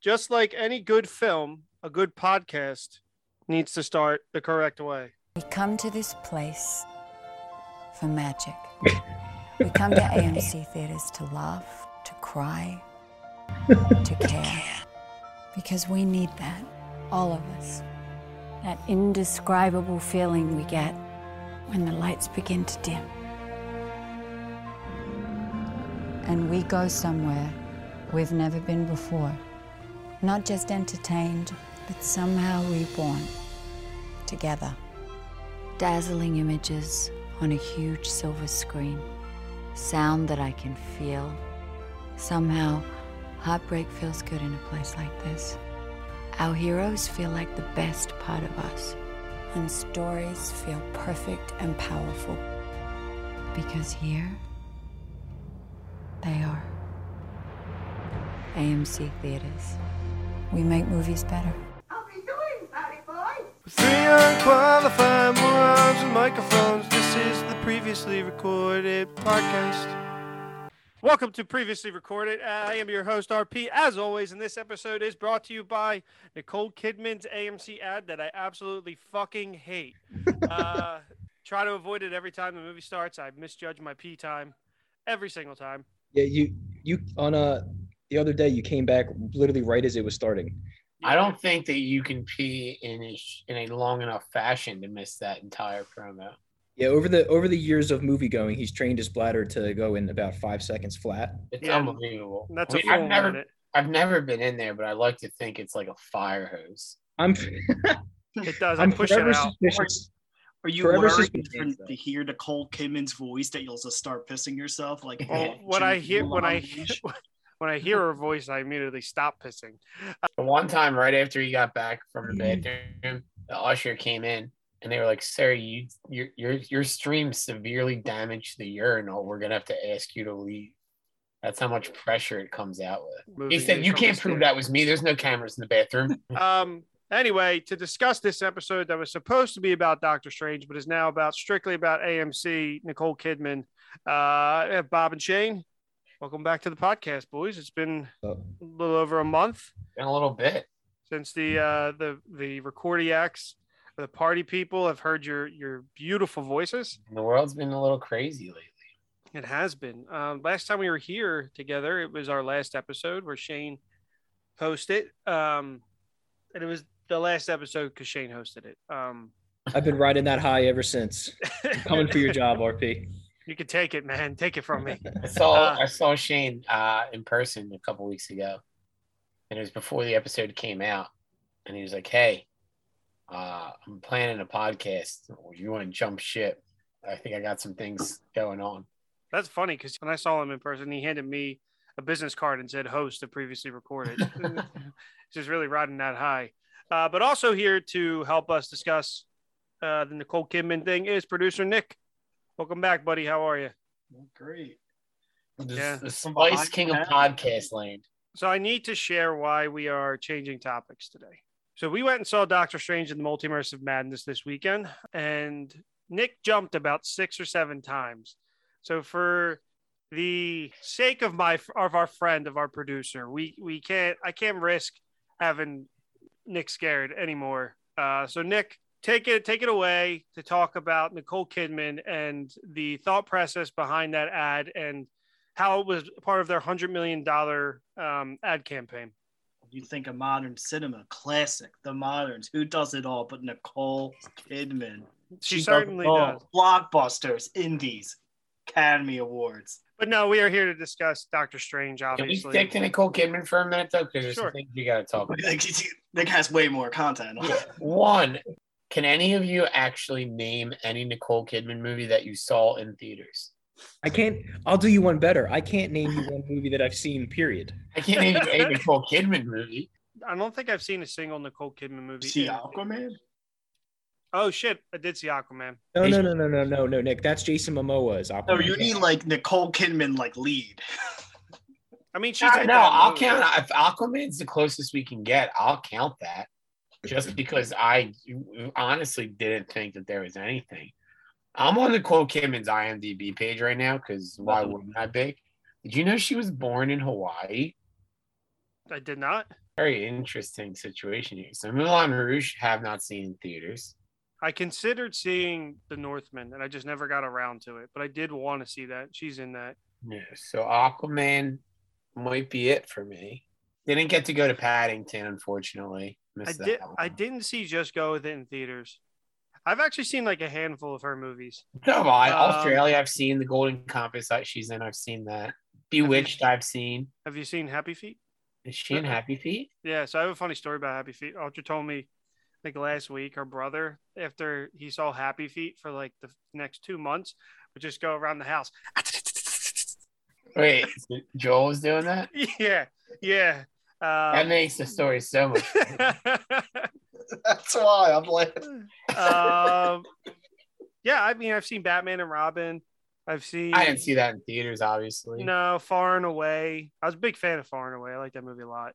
just like any good film, a good podcast needs to start the correct way. We come to this place for magic. we come to AMC theaters to laugh, to cry, to care. Because we need that, all of us. That indescribable feeling we get when the lights begin to dim. And we go somewhere we've never been before. Not just entertained, but somehow reborn. Together. Dazzling images on a huge silver screen. Sound that I can feel. Somehow, heartbreak feels good in a place like this. Our heroes feel like the best part of us. And stories feel perfect and powerful. Because here, they are. AMC Theaters. We make movies better. How we doing, Patty boy? Three unqualified morons and microphones. This is the previously recorded podcast. Welcome to previously recorded. I am your host RP, as always, and this episode is brought to you by Nicole Kidman's AMC ad that I absolutely fucking hate. uh, try to avoid it every time the movie starts. I misjudge my pee time every single time. Yeah, you you on a the other day you came back literally right as it was starting. I don't think that you can pee in a, in a long enough fashion to miss that entire promo. Yeah, over the over the years of movie going, he's trained his bladder to go in about five seconds flat. It's Yeah, unbelievable. That's I a mean, full I've never minute. I've never been in there, but I like to think it's like a fire hose. I'm It does. I I'm pushing it out. suspicious. Are you Forever worried suspicious. for, to hear Nicole Kidman's voice that you'll just start pissing yourself? Like Well, oh, when I hear when I when I hear her voice, I immediately stop pissing. The one time right after he got back from the Mm. bathroom, the usher came in and they were like, "Sir, you your your your stream severely damaged the urinal. We're gonna have to ask you to leave." That's how much pressure it comes out with. He said, "You can't prove that was me. There's no cameras in the bathroom." Um. Anyway, to discuss this episode that was supposed to be about Doctor Strange, but is now about strictly about AMC, Nicole Kidman, uh, Bob and Shane. Welcome back to the podcast, boys. It's been Oh, a little over a month In a little bit. since the uh, the the recordiacs, the party people have heard your your beautiful voices. The world's been a little crazy lately. It has been. Um, last time we were here together, it was our last episode where Shane hosted. Um, and it was the last episode because Shane hosted it. Um, I've been riding that high ever since. I'm coming for your job, RP. You can take it, man. Take it from me. I saw Uh, I saw Shane uh, in person a couple weeks ago, and it was before the episode came out, and he was like, "Hey, uh, I'm planning a podcast. You want to jump ship? I think I got some things going on." That's funny because when I saw him in person, he handed me a business card and said host of previously recorded. Just really riding that high. Uh, but also here to help us discuss uh, the Nicole Kidman thing is producer Nick. Welcome back, buddy. How are you? great. Yeah. the Spice King of podcast land. So I need to share why we are changing topics today. So we went and saw Doctor Strange in the Multiverse of Madness this weekend, and Nick jumped about six or seven times. So for the sake of my of our friend of our producer, we we can't I can't risk having Nick scared anymore. Uh, so Nick, take it take it away to talk about Nicole Kidman and the thought process behind that ad and how it was part of their hundred million dollar um, ad campaign. You think a modern cinema, classic, the moderns. Who does it all but Nicole Kidman? She, does certainly it all. does. Blockbusters, indies, Academy Awards. But no, we are here to discuss Doctor Strange. Obviously, Can we Obviously, stick to Nicole Kidman for a minute though? Because there's Sure. some things we got to talk about. Like, Nick has way more content. One, can any of you actually name any Nicole Kidman movie that you saw in theaters? I can't. I'll do you one better. I can't name you one movie that I've seen. Period. I can't name you a Nicole Kidman movie. I don't think I've seen a single Nicole Kidman movie. See Aquaman? Oh shit, I did see Aquaman. No, no, no, no, no, no, no, Nick. That's Jason Momoa as No, Aquaman. you need like Nicole Kidman like lead. I mean, she's No, no, I'll movie. count. If Aquaman's the closest we can get, I'll count that. Just because I honestly didn't think that there was anything. I'm on Nicole Kidman's IMDb page right now because why uh-huh. wouldn't I be? Did you know she was born in Hawaii? I did not. Very interesting situation here. So Moulin Rouge have not seen in theaters. I considered seeing The Northman, and I just never got around to it. But I did want to see that. She's in that. Yeah. So Aquaman might be it for me. Didn't get to go to Paddington, unfortunately. I did. One. I didn't see Just Go with it in theaters. I've actually seen like a handful of her movies. Come on, Um, Australia. I've seen the Golden Compass that she's in. I've seen that. Bewitched. I've seen. Have you seen Happy Feet? Is she in Happy Feet? Yeah. So I have a funny story about Happy Feet. Audra told me, like last week, her brother, after he saw Happy Feet for like the next two months, would just go around the house. Wait, Joel was doing that. yeah. Yeah. That Um, makes the story so much. That's why I'm laughing. um, yeah, I mean, I've seen Batman and Robin. I've seen. I didn't see that in theaters, obviously. No, Far and Away. I was a big fan of Far and Away. I like that movie a lot.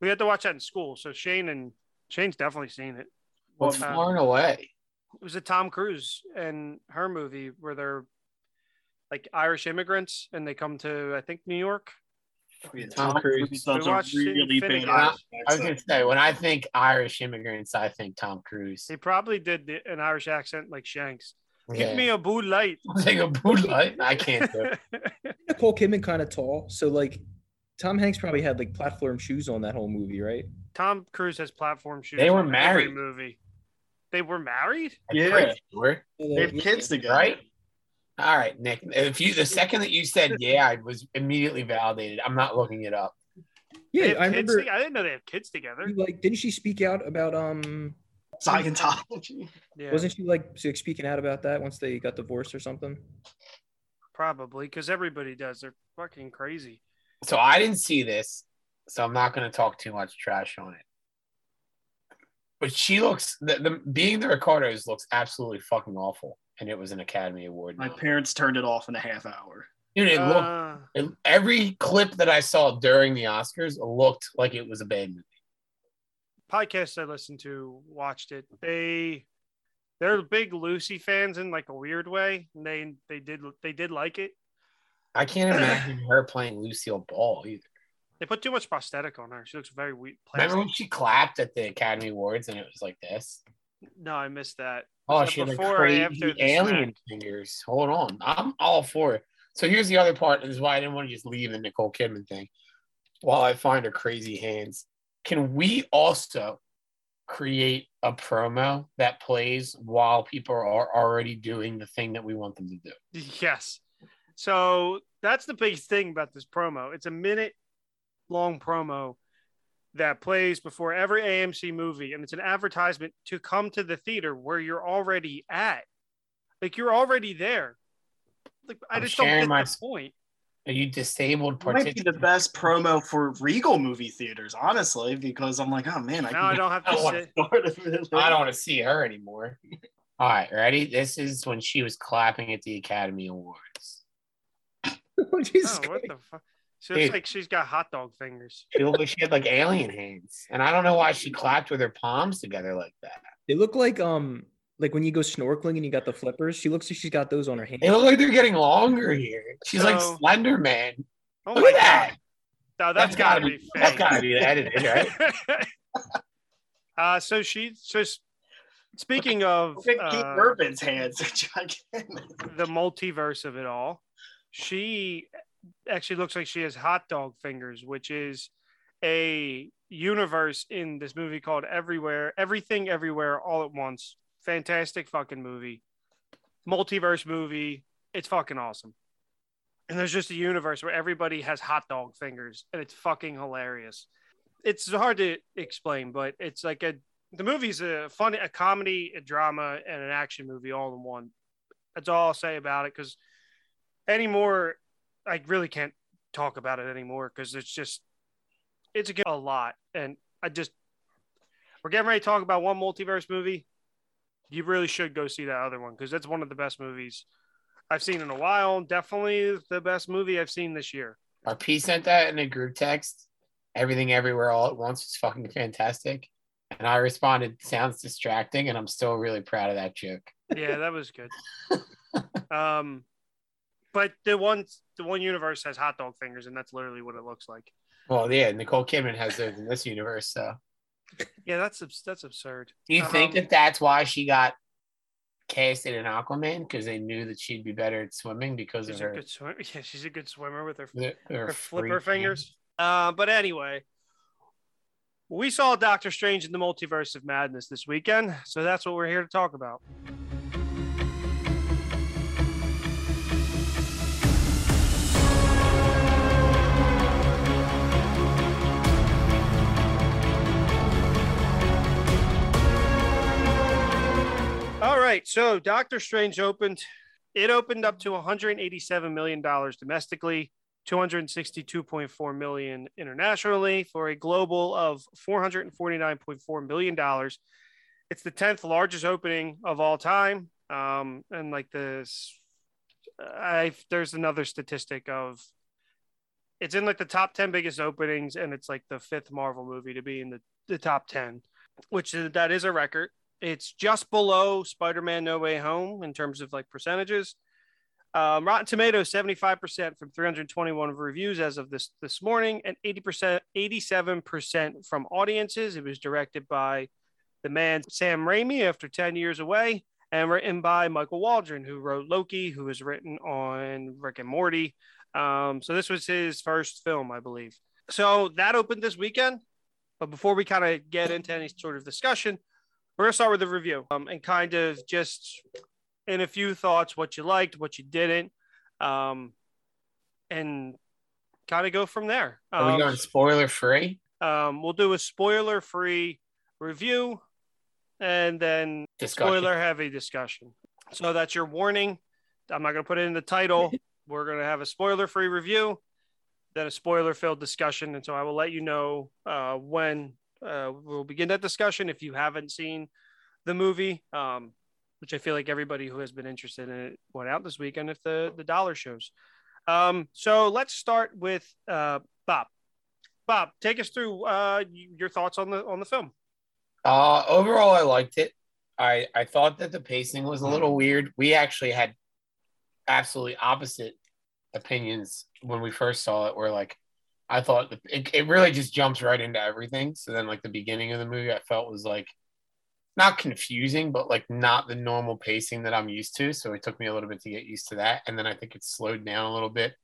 We had to watch that in school, so Shane and Shane's definitely seen it. What's uh, far and away? It was a Tom Cruise and her movie where they're like Irish immigrants and they come to I think New York. Tom Cruise. does We a watched really Finnegan. bad I was gonna say when I think Irish immigrants, I think Tom Cruise. He probably did the, an Irish accent like Shanks. Yeah. Give me a Bud Light. Take a boot light. I can't do it. Nicole Kidman kind of tall, so like Tom Hanks probably had like platform shoes on that whole movie, right? Tom Cruise has platform shoes. They were married. movie. They were married. Yeah. sure, They have kids together. right? All right, Nick. If you the second that you said yeah, I was immediately validated. I'm not looking it up. Yeah, I kids remember. toge- I didn't know they have kids together. Like, didn't she speak out about um? Scientology. Yeah, Wasn't she like like, speaking out about that once they got divorced or something? probably because everybody does. They're fucking crazy. So I didn't see this, so I'm not going to talk too much trash on it. But she looks the, the being the Ricardos looks absolutely fucking awful, and it was an Academy Award. My nom. parents turned it off in a half hour. Dude, it looked Uh, it- every clip that I saw during the Oscars looked like it was a bad movie. podcasts I listened to watched it. They they're big Lucy fans in like a weird way. And they they did they did like it. I can't imagine her playing Lucille Ball either. They put too much prosthetic on her. She looks very weak. Remember when she clapped at the Academy Awards and it was like this? No, I missed that. Oh, she like before or crazy after the alien fingers. Hold on. I'm all for it. So here's the other part. This is why I didn't want to just leave the Nicole Kidman thing while I find her crazy hands. Can we also create a promo that plays while people are already doing the thing that we want them to do? Yes. So that's the biggest thing about this promo. It's a minute long promo that plays before every AMC movie, and it's an advertisement to come to the theater where you're already at. Like you're already there. Like I I'm just don't sharing get my- the point. Are you disabled It might be the best promo for Regal movie theaters, honestly, because I'm like, oh man, I Now I don't have I to don't want sit. I don't want to see her anymore. All right, ready? This is when she was clapping at the Academy Awards. Jesus Oh, what the fuck? So it's Dude. like she's got hot dog fingers. She looked like she had like alien hands, and I don't know why she clapped with her palms together like that. They look like um like when you go snorkeling and you got the flippers. She looks like she's got those on her hand. They look like they're getting longer here. She's like So- Slender Man. Oh Look my at that. god. No, That's that's gotta, gotta be be that's fake. gotta be edited, right? uh so she so s- speaking of Look at Keith uh, Urban's hands gigantic. the multiverse of it all, she actually looks like she has hot dog fingers, which is a universe in this movie called Everywhere, Everything Everywhere All at Once. Fantastic fucking movie. Multiverse movie. It's fucking awesome. And there's just a universe where everybody has hot dog fingers and it's fucking hilarious. It's hard to explain, but it's like a the movie's a fun a comedy, a drama, and an action movie all in one. That's all I'll say about it because anymore, I really can't talk about it anymore because it's just it's a, a lot, and I just we're getting ready to talk about one multiverse movie. You really should go see that other one because that's one of the best movies I've seen in a while. Definitely the best movie I've seen this year. RP sent that in a group text. Everything everywhere all at once was fucking fantastic. And I responded, sounds distracting, and I'm still really proud of that joke. Yeah, that was good. um, but the one the one universe has hot dog fingers, and that's literally what it looks like. Well, yeah, Nicole Kidman has those in this universe. So, Yeah, that's that's absurd. do you think Um, that that's why she got casted in Aquaman because they knew that she'd be better at swimming because She's of a her. Yeah, she's a good swimmer with her, her, her her flipper fingers. Uh, but anyway, we saw Doctor Strange in the Multiverse of Madness this weekend, so that's what we're here to talk about. Right, so Doctor Strange opened. It opened up to 187 million dollars domestically, 262.4 million internationally, for a global of 449.4 million dollars. It's the 10th largest opening of all time, um, and like this, I there's another statistic of it's in like the top 10 biggest openings, and it's like the fifth Marvel movie to be in the, the top 10, which is, that is a record. It's just below Spider-Man: No Way Home in terms of like percentages. Um, Rotten Tomatoes, 75% from 321 reviews as of this this morning, and 80%, 87% from audiences. It was directed by the man Sam Raimi after 10 years away, and written by Michael Waldron, who wrote Loki, who was written on Rick and Morty. Um, so this was his first film, I believe. So that opened this weekend. But before we kind of get into any sort of discussion, we're gonna start with the review um, and kind of just in a few thoughts what you liked, what you didn't, um, and kind of go from there. Are we Um, going spoiler free? um, we'll do a spoiler-free review and then Discussion. spoiler-heavy discussion. So that's your warning. I'm not gonna put it in the title. We're gonna have a spoiler-free review, then a spoiler-filled discussion, and so I will let you know uh, when uh, we'll begin that discussion if you haven't seen the movie. Um, which I feel like everybody who has been interested in it went out this weekend if the the dollar shows. Um, so let's start with uh, Bob. Bob, take us through uh, your thoughts on the on the film. Uh, overall, I liked it. I I thought that the pacing was a little weird. We actually had absolutely opposite opinions when we first saw it. We're like I thought it, it really just jumps right into everything. So then like the beginning of the movie, I felt was like not confusing, but like not the normal pacing that I'm used to. So it took me a little bit to get used to that. And then I think it slowed down a little bit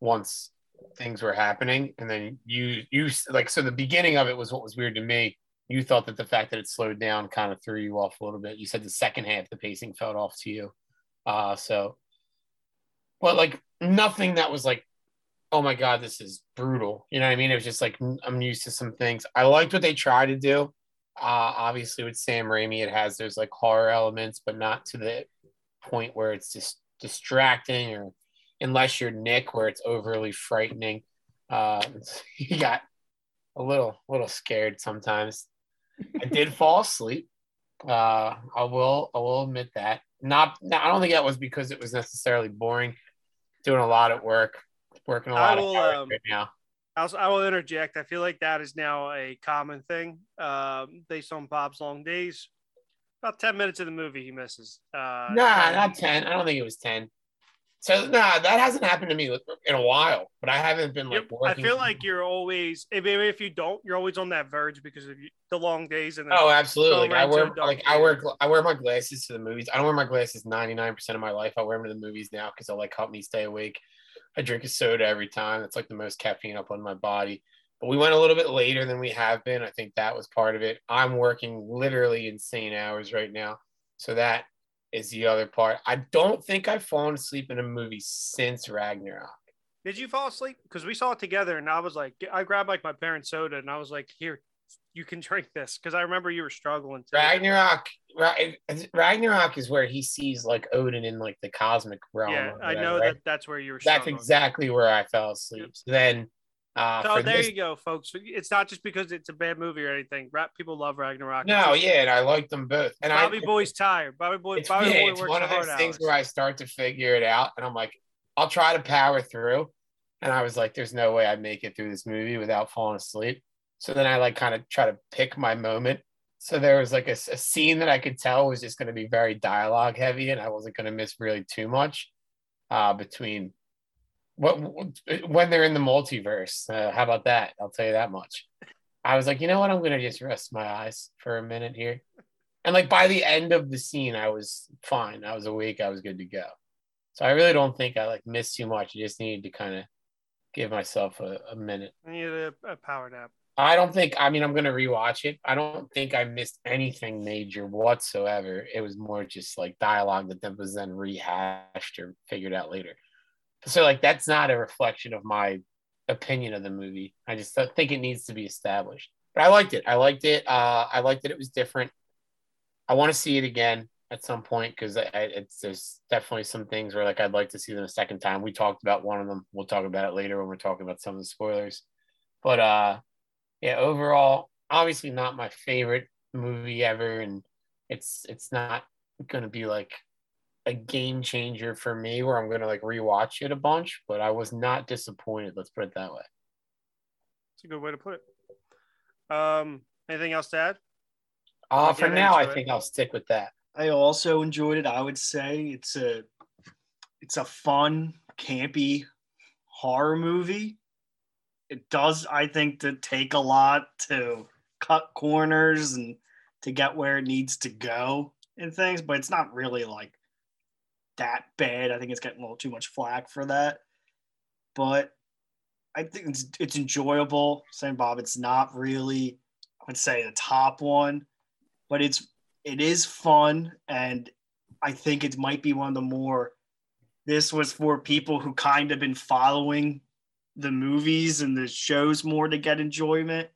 once things were happening. And then you you like so the beginning of it was what was weird to me you thought that the fact that it slowed down kind of threw you off a little bit. You said the second half, the pacing felt off to you. Uh, so, but like nothing that was like, oh my God, this is brutal. You know what I mean? It was just like, I'm used to some things. I liked what they tried to do. Uh, obviously, with Sam Raimi, it has those like horror elements, but not to the point where it's just distracting or unless you're Nick, where it's overly frightening. Uh, you got a little, little scared sometimes. I did fall asleep. Uh, I will, I will admit that. Not, I don't think that was because it was necessarily boring. Doing a lot at work, working a I lot will, of um, right now. Also, I will interject. I feel like that is now a common thing um, based on Bob's long days. About ten minutes of the movie, he misses. Uh, Nah, not ten. I don't think it was ten. So nah, that hasn't happened to me in a while. But I haven't been like. I feel like you're always, if, if you don't, you're always on that verge because of the long days and the, Oh, absolutely. I wear like I wear I wear my glasses to the movies. I don't wear my glasses ninety nine percent of my life. I wear them to the movies now because they'll like help me stay awake. I drink a soda every time. That's like the most caffeine up on my body. But we went a little bit later than we have been. I think that was part of it. I'm working literally insane hours right now, so that is the other part. I don't think I've fallen asleep in a movie since Ragnarok. Did you fall asleep? Because we saw it together, and I was like, I grabbed like my parents' soda, and I was like, "Here, you can drink this," because I remember you were struggling. To Ragnarok, Ra- Ragnarok is where he sees like Odin in like the cosmic realm. Yeah, I know right? that that's where you were. That's struggling. exactly where I fell asleep. So then, uh, So there this, you go, folks. It's not just because it's a bad movie or anything. Rap people love Ragnarok. No, just- yeah, and I like them both. And Bobby I, Boy's tired. Bobby Boy. it's, Bobby yeah, Boy it's works one of those things hours. where I start to figure it out, and I'm like, I'll try to power through. And I was like, there's no way I'd make it through this movie without falling asleep. So then I like kind of try to pick my moment. So there was like a, a scene that I could tell was just going to be very dialogue heavy, and I wasn't going to miss really too much uh, between what when they're in the multiverse. Uh, how about that? I'll tell you that much. I was like, you know what? I'm gonna just rest my eyes for a minute here. And like by the end of the scene, I was fine. I was awake. I was good to go. So I really don't think I like missed too much. I just needed to kind of give myself a, a minute. I need a, a power nap. I don't think. I mean, I'm gonna rewatch it. I don't think I missed anything major whatsoever. It was more just like dialogue that was then rehashed or figured out later. So like that's not a reflection of my opinion of the movie. I just think it needs to be established. But I liked it. I liked it. Uh, I liked that it was different. I want to see it again at some point because it's there's definitely some things where like I'd like to see them a second time. We talked about one of them. We'll talk about it later when we're talking about some of the spoilers. But uh yeah, overall, obviously not my favorite movie ever, and it's it's not gonna be like a game changer for me where I'm gonna like rewatch it a bunch, but I was not disappointed. Let's put it that way. It's a good way to put it. Um, anything else to add? Uh, for now, I think I'll stick with that. I also enjoyed it. I would say it's a it's a fun, campy horror movie it does i think to take a lot to cut corners and to get where it needs to go and things but it's not really like that bad. I think it's getting a little too much flack for that. But i think it's it's enjoyable. Saying bob it's not really i would say the top one but it's it is fun and i think it might be one of the more this was for people who kind of been following the movies and the shows more to get enjoyment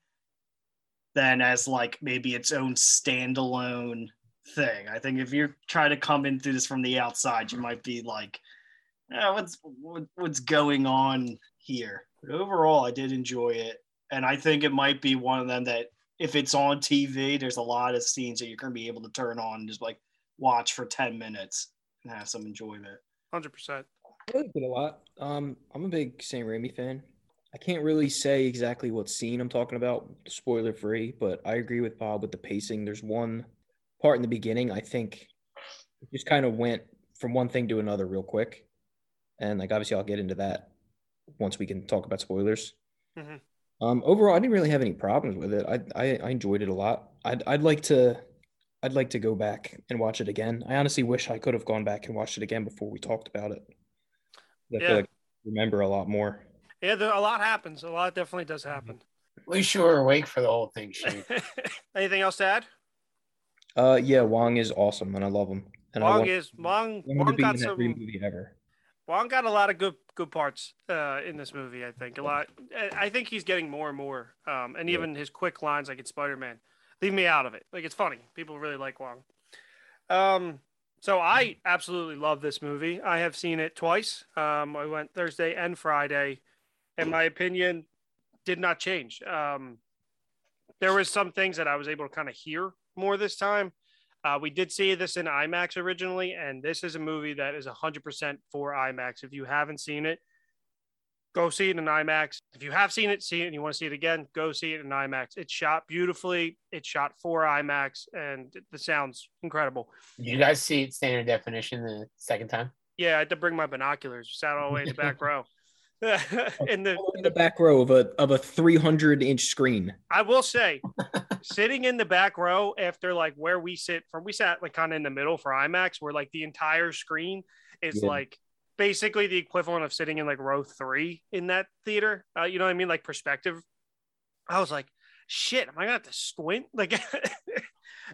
than as like maybe its own standalone thing. I think if you're trying to come into this from the outside, you might be like, oh, what's what, what's going on here? But overall, I did enjoy it, and I think it might be one of them that if it's on TV, there's a lot of scenes that you're gonna be able to turn on and just like watch for ten minutes and have some enjoyment. Hundred percent. I liked it a lot. Um, I'm a big Sam Raimi fan. I can't really say exactly what scene I'm talking about, spoiler free, but I agree with Bob with the pacing. There's one part in the beginning, I think it just kind of went from one thing to another real quick. And like obviously I'll get into that once we can talk about spoilers. Mm-hmm. Um, overall, I didn't really have any problems with it. I, I, I enjoyed it a lot. I'd I'd like to I'd like to go back and watch it again. I honestly wish I could have gone back and watched it again before we talked about it. I yeah. feel like I remember a lot more. Yeah, there, a lot happens. A lot definitely does happen. At least you were awake for the whole thing, Shane. Anything else to add? Uh, yeah, Wong is awesome, and I love him. And Wong is Wong. Wong got some movie ever. Wong got a lot of good good parts uh, in this movie. I think a lot. I think he's getting more and more. Um, and even his quick lines, like in Spider Man, leave me out of it. Like it's funny. People really like Wong. Um, so I absolutely love this movie. I have seen it twice. Um, I went Thursday and Friday, and my opinion did not change. Um, there was some things that I was able to kind of hear more this time. Uh, we did see this in IMAX originally, and this is a movie that is 100% for IMAX. If you haven't seen it, go see it in IMAX. If you have seen it, see it, and you want to see it again, go see it in IMAX. It's shot beautifully. It's shot for IMAX, and the sound's incredible. Did you guys see it standard definition the second time? Yeah, I had to bring my binoculars. Sat all the way in the back row. in the in the back row of a of a 300 inch screen. I will say, sitting in the back row after like where we sit from, we sat like kind of in the middle for IMAX, where like the entire screen is yeah. like basically the equivalent of sitting in like row three in that theater. Uh, you know what I mean? Like perspective. I was like, shit, am I gonna have to squint? Like,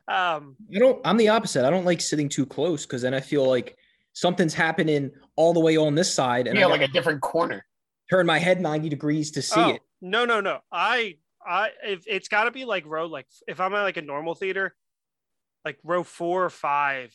um, I don't. I'm the opposite. I don't like sitting too close because then I feel like something's happening all the way on this side, and yeah, like a different corner. Turn my head 90 degrees to see oh, it. No, no, no. I, I, if it's got to be like row, like if I'm at like a normal theater, like row four or five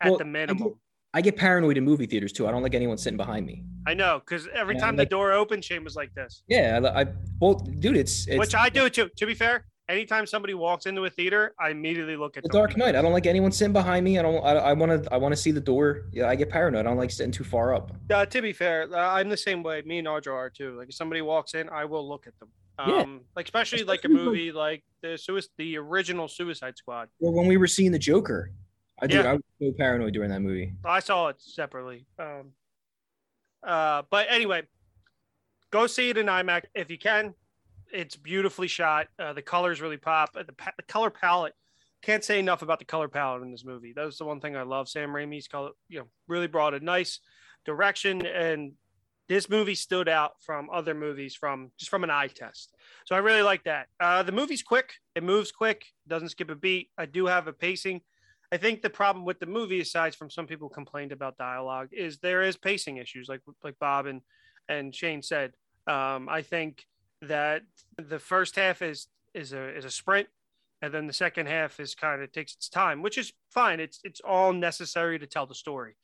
at well, the minimum. I get paranoid in movie theaters too. I don't like anyone sitting behind me. I know because every time like, the door opens, Shane was like this. Yeah, I, I well, dude, it's, it's which I do too. To be fair, anytime somebody walks into a theater, I immediately look at the Dark Knight. I don't like anyone sitting behind me. I don't. I want to. I want to see the door. Yeah, I get paranoid. I don't like sitting too far up. Uh, to be fair, uh, I'm the same way. Me and Audra are too. Like if somebody walks in, I will look at them. Um, yeah. like especially, especially like a movie like the Suicide, the original Suicide Squad. Well, when we were seeing the Joker, I. Yeah. I was so paranoid during that movie. I saw it separately. Um, uh, but anyway, go see it in IMAX if you can. It's beautifully shot. Uh, the colors really pop. Uh, the, pa- the color palette. Can't say enough about the color palette in this movie. That was the one thing I love. Sam Raimi's color, you know, really brought a nice direction, and this movie stood out from other movies from just from an eye test. So I really like that. Uh, the movie's quick. It moves quick. Doesn't skip a beat. I do have a pacing. I think the problem with the movie, aside from some people complained about dialogue, is there is pacing issues, like like Bob and and Shane said. Um, I think that the first half is is a is a sprint, and then the second half is kind of takes its time, which is fine. It's it's all necessary to tell the story,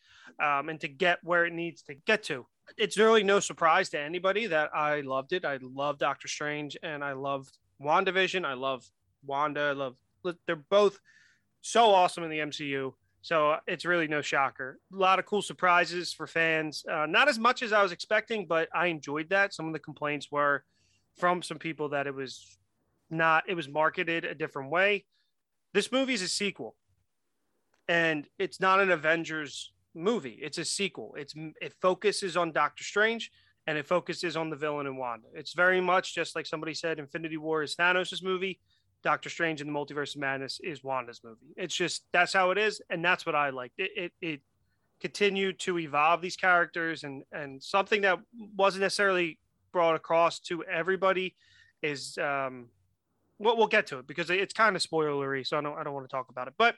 um, and to get where it needs to get to. It's really no surprise to anybody that I loved it. I love Doctor Strange, and I loved WandaVision. I love Wanda. I love they're both so awesome in the MCU. So uh, it's really no shocker. A lot of cool surprises for fans. Uh, not as much as I was expecting, but I enjoyed that. Some of the complaints were from some people that it was not, it was marketed a different way. This movie is a sequel, and it's not an Avengers movie. It's a sequel. It's it focuses on Doctor Strange and it focuses on the villain in Wanda. It's very much just like somebody said, Infinity War is Thanos' movie Doctor Strange and the Multiverse of Madness is Wanda's movie. It's just that's how it is, and that's what I liked. It it, it continued to evolve these characters, and and something that wasn't necessarily brought across to everybody is um, well, we'll get to it because it's kind of spoilery, so I don't I don't want to talk about it, but.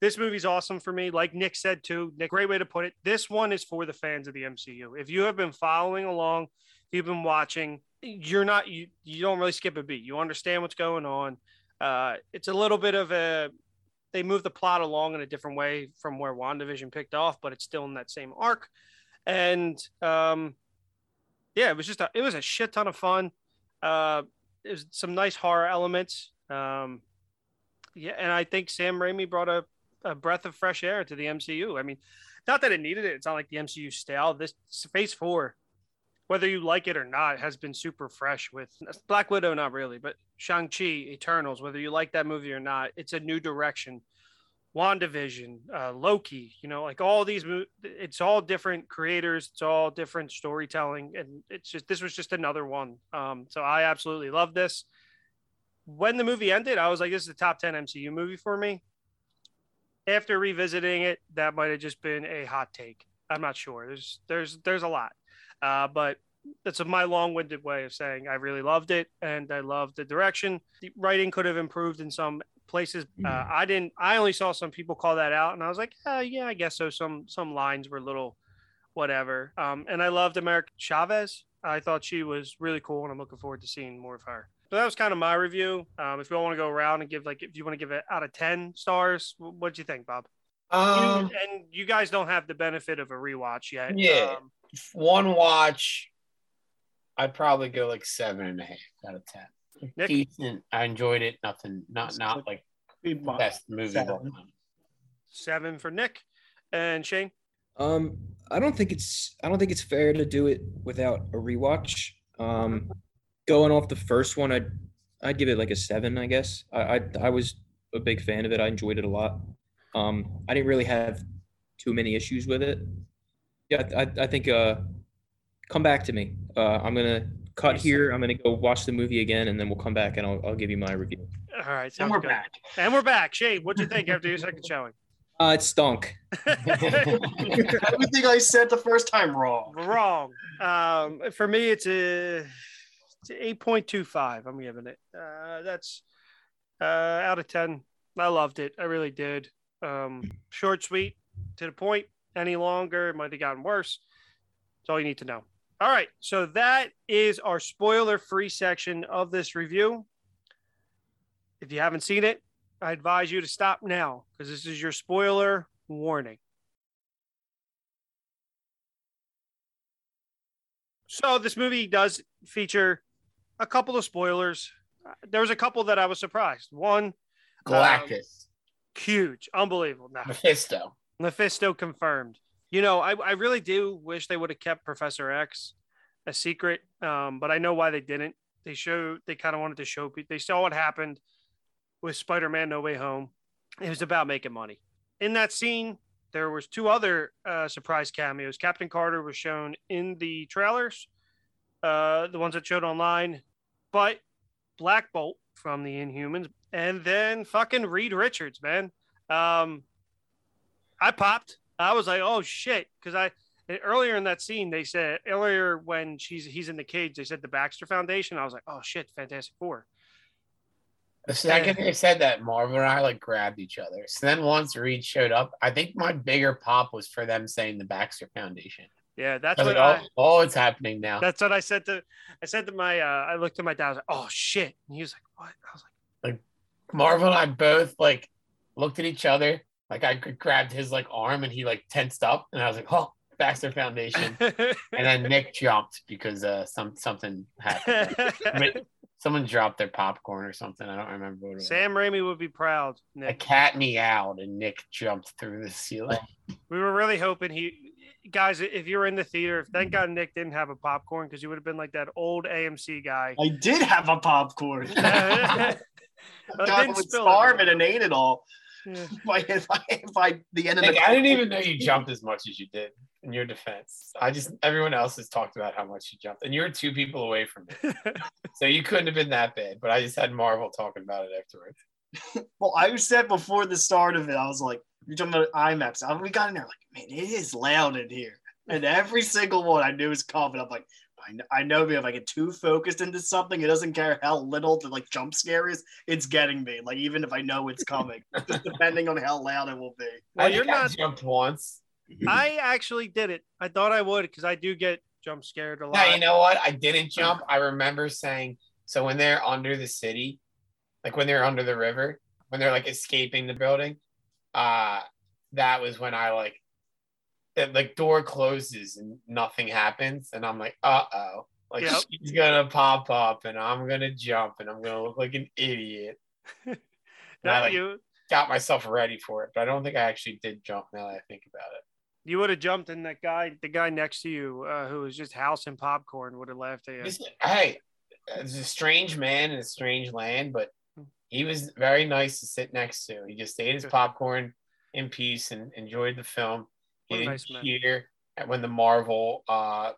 This movie's awesome for me. Like Nick said too, Nick, great way to put it. This one is for the fans of the MCU. If you have been following along, you've been watching, you're not you you don't really skip a beat. You understand what's going on. Uh, it's a little bit of a they move the plot along in a different way from where WandaVision picked off, but it's still in that same arc. And um, yeah, it was just a, it was a shit ton of fun. Uh, was some nice horror elements. Um, yeah, and I think Sam Raimi brought a, a breath of fresh air to the MCU. I mean, not that it needed it. It's not like the MCU stale. This Phase Four whether you like it or not, has been super fresh with Black Widow, not really, but Shang-Chi, Eternals, whether you like that movie or not, it's a new direction. WandaVision, uh, Loki, you know, like all these, it's all different creators, it's all different storytelling. And it's just, this was just another one. Um, so I absolutely love this. When the movie ended, I was like, this is the top 10 MCU movie for me. After revisiting it, that might have just been a hot take. I'm not sure. There's, there's, there's a lot. Uh, but that's my long-winded way of saying I really loved it and I loved the direction. The writing could have improved in some places. Uh, mm. I didn't. I only saw some people call that out, and I was like, uh, yeah, I guess so. Some some lines were a little whatever. Um, and I loved America Chavez. I thought she was really cool, and I'm looking forward to seeing more of her. So that was kind of my review. Um, if you want to go around and give like, if you want to give it out of ten stars, what do you think, Bob? Um, you, and you guys don't have the benefit of a rewatch yet. Yeah. Um, one watch, I'd probably go like seven and a half out of ten. Nick? Decent. I enjoyed it. Nothing. Not not like the best movie. Seven. seven for Nick and Shane. Um, I don't think it's I don't think it's fair to do it without a rewatch. Um, going off the first one, I'd I'd give it like a seven, I guess. I I, I was a big fan of it. I enjoyed it a lot. Um, I didn't really have too many issues with it. Yeah, I, I think uh, come back to me. Uh, I'm gonna cut here. I'm gonna go watch the movie again, and then we'll come back and I'll, I'll give you my review. All right, and we're good. back. And we're back. Shane, what'd you think after your second showing? Uh, it stunk. Everything I said the first time wrong. Wrong. Um, for me, it's a, it's eight point two five. I'm giving it. Uh, that's uh, out of ten. I loved it. I really did. Um, short, sweet, to the point any longer. It might have gotten worse. That's all you need to know. All right. So that is our spoiler free section of this review. If you haven't seen it, I advise you to stop now because this is your spoiler warning. So this movie does feature a couple of spoilers. There was a couple that I was surprised. One, Galactus, um, huge, unbelievable. No. Mephisto. Mephisto confirmed. You know, I, I really do wish they would have kept Professor X a secret, um, but I know why they didn't. They show they kind of wanted to show people. They saw what happened with Spider-Man: No Way Home. It was about making money. In that scene, there was two other uh, surprise cameos. Captain Carter was shown in the trailers. uh, the ones that showed online, but Black Bolt from the Inhumans, and then fucking Reed Richards, man. Um, I popped. I was like, oh shit, because I earlier in that scene they said earlier when she's he's in the cage they said the Baxter Foundation. I was like, oh shit, Fantastic Four. The second they said that, Marvel and I like grabbed each other. So then once Reed showed up, I think my bigger pop was for them saying the Baxter Foundation. Yeah, that's what like, I, oh, oh, it's happening now. that's what I said to I said to my uh, I looked at my dad. I was like, oh shit, and he was like, what? I was like, like Marvel and I both like looked at each other. Like I grabbed his like arm and he like tensed up, and I was like, oh, Baxter Foundation. and then Nick jumped because uh some something happened. But Someone dropped their popcorn or something. I don't remember what it was. Sam Raimi would be proud. A cat meowed and Nick jumped through the ceiling. We were really hoping he, guys, if you were in the theater, thank God Nick didn't have a popcorn because you would have been like that old AMC guy. I did have a popcorn. Well, it didn't was spill starving everywhere. and ate it all. Yeah. If I, if I, the end of Nick, the I didn't even know you jumped as much as you did. In your defense, I just everyone else has talked about how much you jumped, and you were two people away from me, so you couldn't have been that bad. But I just had Marvel talking about it afterwards. Well, I said before the start of it, I was like, "You're talking about IMAX." I- We got in there like, man, it is loud in here, and every single one I knew was coming. I'm like, I know, I know if I get too focused into something, it doesn't care how little the like jump scare is. It's getting me. Like even if I know it's coming, just depending on how loud it will be. Well, I you're think I not. jumped once. I actually did it. I thought I would because I do get jump scared a lot. Yeah, you know what? I didn't jump. I remember saying so when they're under the city, like when they're under the river, when they're like escaping the building, uh that was when I like the like door closes and nothing happens, and I'm like, uh oh. Like Yep. she's gonna pop up and I'm gonna jump and I'm gonna look like an idiot. And I like you got myself ready for it, but I don't think I actually did jump now that I think about it. you would have jumped, and that guy, the guy next to you, uh, who was just housing popcorn, would have laughed at you. Hey, it's a strange man in a strange land, but he was very nice to sit next to. He just ate his popcorn in peace and enjoyed the film. He What didn't nice man. cheer when the Marvel uh,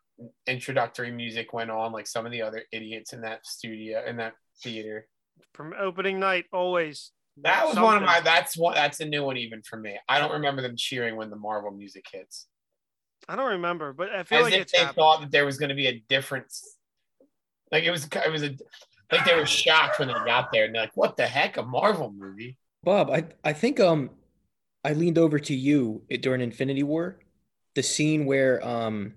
introductory music went on, like some of the other idiots in that studio in that theater. From opening night, always. That was one of my. That's one. That's a new one even for me. I don't remember them cheering when the Marvel music hits. I don't remember, but I feel As like if it's they happened. thought that there was going to be a difference. Like it was. It was a. Like they were shocked when they got there, and they're like, "What the heck? A Marvel movie?" Bob, I I think um I leaned over to you during Infinity War, the scene where um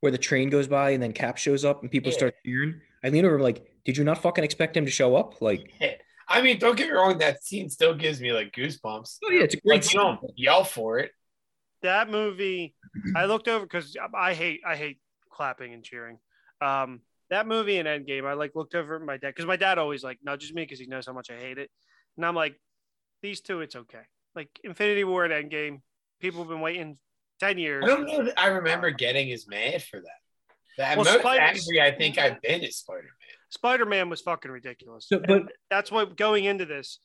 where the train goes by and then Cap shows up and people Yeah. start cheering. I leaned over I'm like, did you not fucking expect him to show up? Like, I mean, don't get me wrong. That scene still gives me like goosebumps. oh yeah, it's a great Like you don't yell for it. that movie i looked over because i hate i hate clapping and cheering um that movie and endgame i like looked over at my dad because my dad always like nudges me because he knows how much i hate it and i'm like these two it's okay like infinity war and endgame people have been waiting 10 years I don't know that I remember getting as mad for that. The Well, most Spider- angry I think I've been is Spider Man. spider-man was fucking ridiculous So, but that's what going into this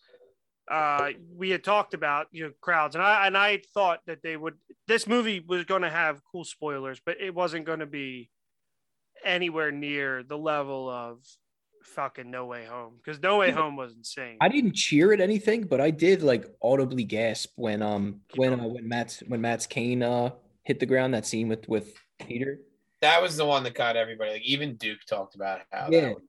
uh we had talked about you know crowds and i and i thought that they would this movie was going to have cool spoilers but it wasn't going to be anywhere near the level of fucking no way home because no way home was insane I didn't cheer at anything, but I did like audibly gasp when um when uh, when Matt's when Matt's cane uh hit the ground. That scene with with Peter. That was the one that got everybody. Like even Duke talked about how. Yeah. That was,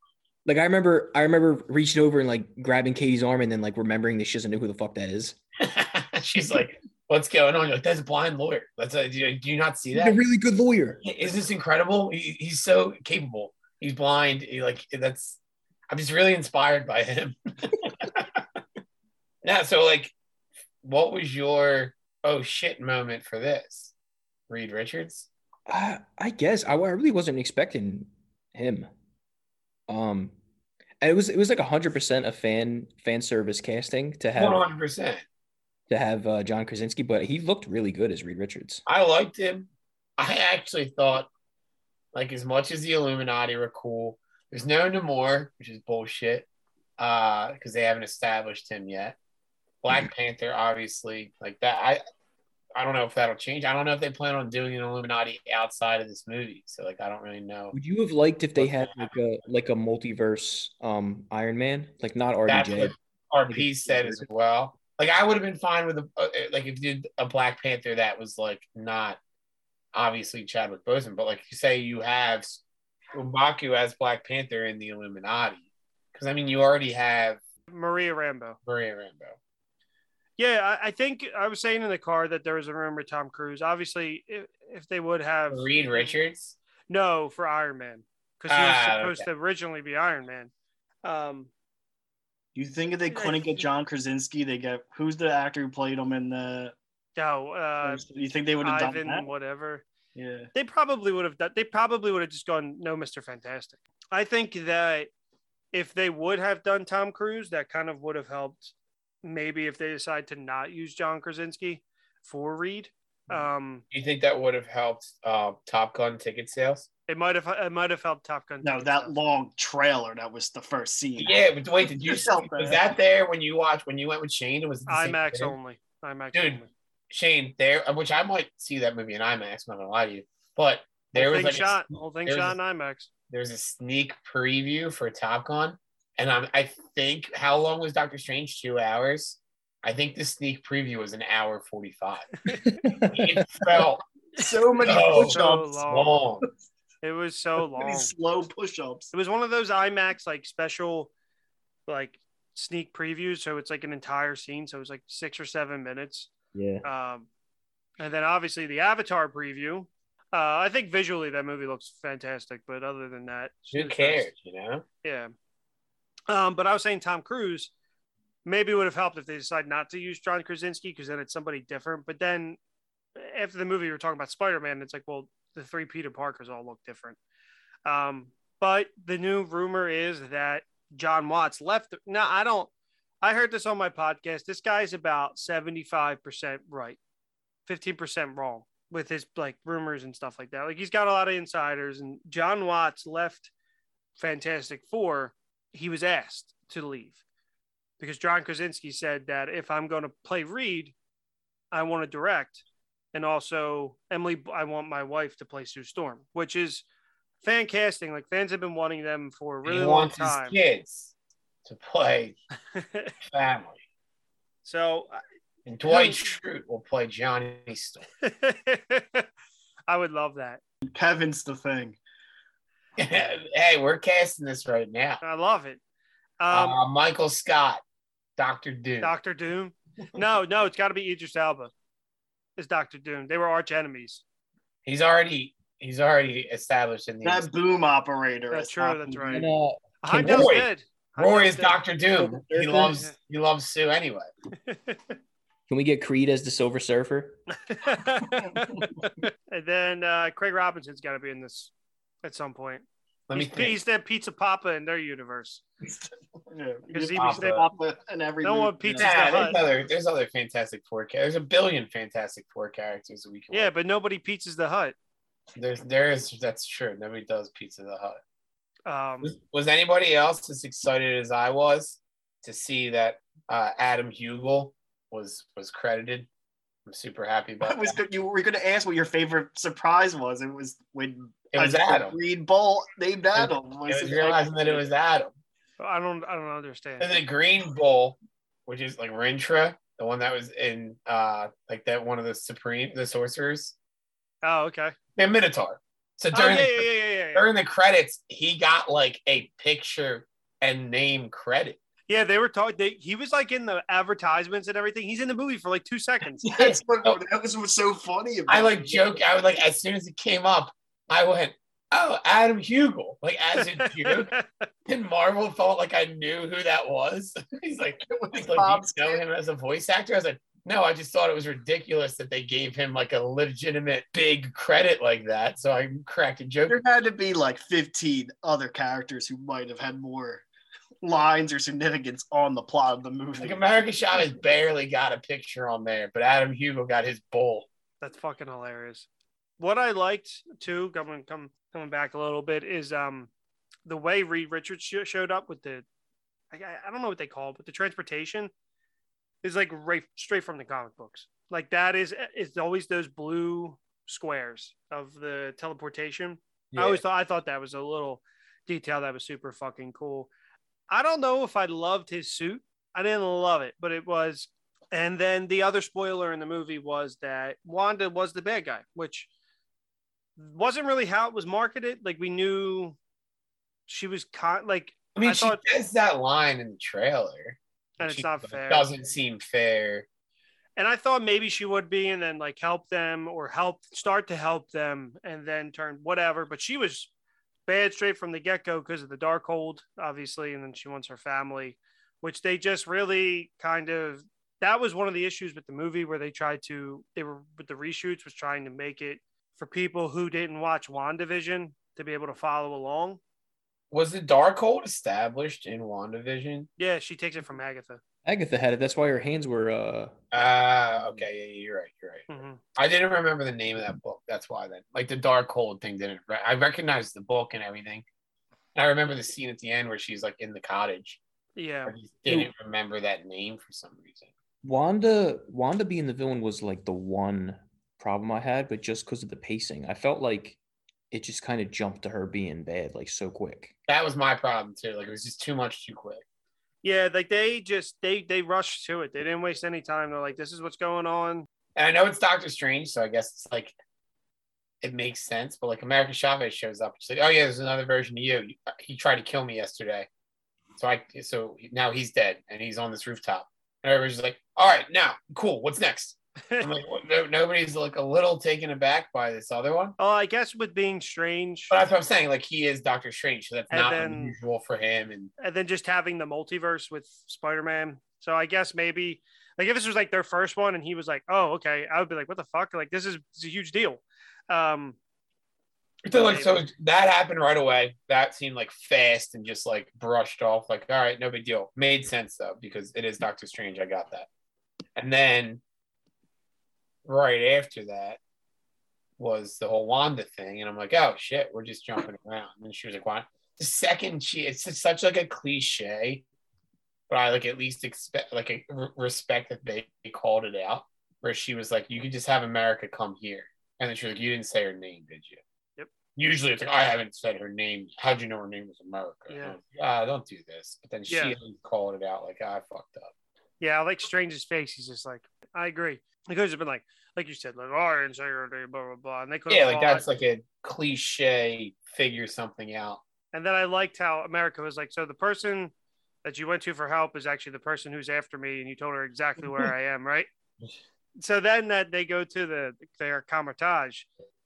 Like I remember I remember reaching over and like grabbing Katie's arm and then like remembering that she doesn't know who the fuck that is. she's like, "What's going on?" You're like, "That's a blind lawyer." That's a, do, you, do you not see He's a really good lawyer. Is this incredible? He, he's so capable. He's blind. He like that's. I'm just really inspired by him. yeah. So like, what was your oh shit moment for this? Reed Richards. I, I guess I, I really wasn't expecting him. Um, and it was it was like hundred percent a fan fan service casting to have hundred percent. to have uh, John Krasinski, but he looked really good as Reed Richards. I liked him. I actually thought, like, as much as the Illuminati were cool, there's no Namor, which is bullshit, uh, because they haven't established him yet. Black Panther, obviously, like that. I I don't know if that'll change. I don't know if they plan on doing an Illuminati outside of this movie. So like I don't really know. Would you have liked if they had like a like a multiverse um Iron Man, like not RDJ. That's what RP said as well. Like I would have been fine with a uh, like if you did a Black Panther that was like not obviously Chadwick Boseman, but like you say you have M'Baku as Black Panther in the Illuminati. Because I mean you already have Maria Rambeau. Maria Rambeau. Yeah, I, I think I was saying in the car that there was a rumor Tom Cruise. Obviously, if, if they would have Reed Richards. no for Iron Man because he was Ah, supposed okay. to originally be Iron Man. Um, You think if they couldn't get John Krasinski, they get who's the actor who played him in the? no, uh, you think they would have done Ivan, that? whatever. Yeah. They probably would have done. They probably would have just gone no, Mister Fantastic. I think that if they would have done Tom Cruise, that kind of would have helped. Maybe if they decide to not use John Krasinski for Reed, um, Do you think that would have helped uh, Top Gun ticket sales? it might have. It might have helped Top Gun. No, that sales. long trailer that was the first scene. Yeah, but wait, did you You felt was that. that there when you watched when you went with Shane? It was it the same IMAX only. IMAX Dude, only. Shane there, which I might see that movie in IMAX. I'm not gonna lie to you, but there whole was thing like shot. a, whole thing shot in IMAX. there's a sneak preview for Top Gun, and I'm, I think how long was Doctor Strange? Two hours. I think the sneak preview was an hour forty five. it felt So many so push-ups. long. long. It was so Many long. slow push-ups. It was one of those IMAX like special, like sneak previews. So it's like an entire scene. So it was like six or seven minutes. Yeah. Um, and then obviously the Avatar preview. Uh, I think visually that movie looks fantastic, but other than that, Who cares? fest. You know. Yeah. Um, but I was saying Tom Cruise maybe would have helped if they decide not to use John Krasinski because then it's somebody different. But then after the movie, we were talking about Spider Man. It's like, well, the three Peter Parkers all look different. Um, but the new rumor is that Jon Watts left. Now, I don't, I heard this on my podcast. This guy's about 75% right, 15% wrong with his like rumors and stuff like that. Like he's got a lot of insiders, and Jon Watts left Fantastic Four. He was asked to leave because John Krasinski said that if I'm going to play Reed, I want to direct, and also Emily, I want my wife to play Sue Storm, which is fan casting. Like fans have been wanting them for a really he long wants time. his kids to play family. so And Dwight Schrute will play Johnny Storm. I would love that. Kevin's the thing. hey, we're casting this right now. I love it. Um, uh, Michael Scott, Doctor Doom. Doctor Doom. No, no, it's got to be Idris Elba. Is Doctor Doom? They were arch enemies. he's already he's already established in the That boom operator. That's is true, that's right. be- And, uh, Heimdall's Roy. dead. Roy Heimdall's is. Doctor Doom. He loves he loves Sue anyway. can we get Creed as the Silver Surfer? and then uh, Craig Robinson's got to be in this at some point. Let me he's, think. he's that Pizza Papa in their universe. Yeah, Because he was there- Papa in every No one pizza- Nah, the there's other there's other Fantastic Four. cha- There's a billion Fantastic Four characters that we can. Yeah, watch. but nobody pizzas the hut. there's there is that's true. Nobody does Pizza the Hut. Um, Was, was anybody else as excited as I was to see that uh, Adam Hugill was was credited? I'm super happy I about was that. you were going to ask what your favorite surprise was. It was when It was a Adam. Green Bull named Adam. It was realizing that it was Adam. I don't, I don't understand. And the Green Bull, which is like Rintrah, the one that was in uh like that one of the Supreme the sorcerers, Oh, okay. And Minotaur. So Oh, during yeah, the, yeah, yeah, yeah, yeah. During the credits, he got like a picture and name credit. Yeah, they were talking. They, he was like in the advertisements and everything. He's in the movie for like two seconds. That's what oh. that was what's so funny about I like it. joke. I was like as soon as it came up, I went, "Oh, Adam Hugill!" Like as a joke. and Marvel felt like I knew who that was. He's like, he's like, Bob you know him as a voice actor?" I was like, "No, I just thought it was ridiculous that they gave him like a legitimate big credit like that." So I cracked a joke. There had to be like 15 other characters who might have had more lines or significance on the plot of the movie. Like America Chavez barely got a picture on there, but Adam Hugill got his bull. That's fucking hilarious. What I liked too, coming come coming back a little bit, is um the way Reed Richards sh- showed up with the, I, I don't know what they call it, but the transportation is like right straight from the comic books. Like that is it's always those blue squares of the teleportation. I always thought I thought that was a little detail that was super fucking cool. I don't know if I loved his suit. I didn't love it, but it was. And then the other spoiler in the movie was that Wanda was the bad guy, which wasn't really how it was marketed. Like we knew she was con- like I mean, I she thought- says that line in the trailer. And it's not fair. Doesn't seem fair. and I thought maybe she would be, and then like help them or help start to help them, and then turn whatever. But she was bad straight from the get go because of the Darkhold, obviously, and then she wants her family, which they just really kind of. That was one of the issues with the movie where they tried to they were with the reshoots was trying to make it for people who didn't watch WandaVision to be able to follow along. Was the Darkhold established in WandaVision? Yeah, she takes it from Agatha. Agatha had it. That's why her hands were. uh Ah, okay, yeah, you're right, you're right. Mhm. I didn't remember the name of that book. That's why then, like the Darkhold thing didn't. re- I recognized the book and everything. And I remember the scene at the end where she's like in the cottage. Yeah, I just didn't remember that name for some reason. Wanda. Wanda being the villain was like the one problem I had, but just because of the pacing, I felt like it just kind of jumped to her being bad like so quick. That was my problem too. Like it was just too much too quick. yeah, like they just they they rushed to it. They didn't waste any time. They're like, this is what's going on. And I know it's Doctor Strange, so I guess it's like it makes sense. But like America Chavez shows up, she's like, "Oh yeah, there's another version of you. Uh, he tried to kill me yesterday, so I so now he's dead and he's on this rooftop." And everybody's just like, "All right, now cool. What's next?" I'm like? No, nobody's like a little taken aback by this other one. Oh, I guess with being strange, But that's what I'm saying. Like he is Doctor Strange, so that's And not then- unusual for him. And and then just having the multiverse with Spider-Man. So I guess maybe like if this was like their first one and he was like, "Oh, okay," I would be like, "What the fuck?" Like this is, this is a huge deal. Um, so like so that happened right away. That seemed like fast and just like brushed off. Like all right, no big deal. Made sense though because it is Doctor Strange. I got that. And then right after that was the whole Wanda thing, and I'm like, oh shit, we're just jumping around. And she was like, "Why?" The second she, it's such like a cliche, but I like at least expect like a respect that they called it out. Where she was like, "You could just have America come here," and then she was like, "You didn't say her name, did you?" Yep. Usually it's like, "I haven't said her name. How'd you know her name was America?" Yeah. I like, Ah, don't do this. But then she Yeah. called it out like, "I fucked up." yeah, I like Strange's face. He's just like, I agree. He could have been like, like you said, like, oh, I didn't say her name, blah blah blah, and they could Yeah, like that's like a cliche. Figure something out. And then I liked how America was like, so the person that you went to for help is actually the person who's after me, and you told her exactly where I am, right? So then that they go to the their Kamar-Taj,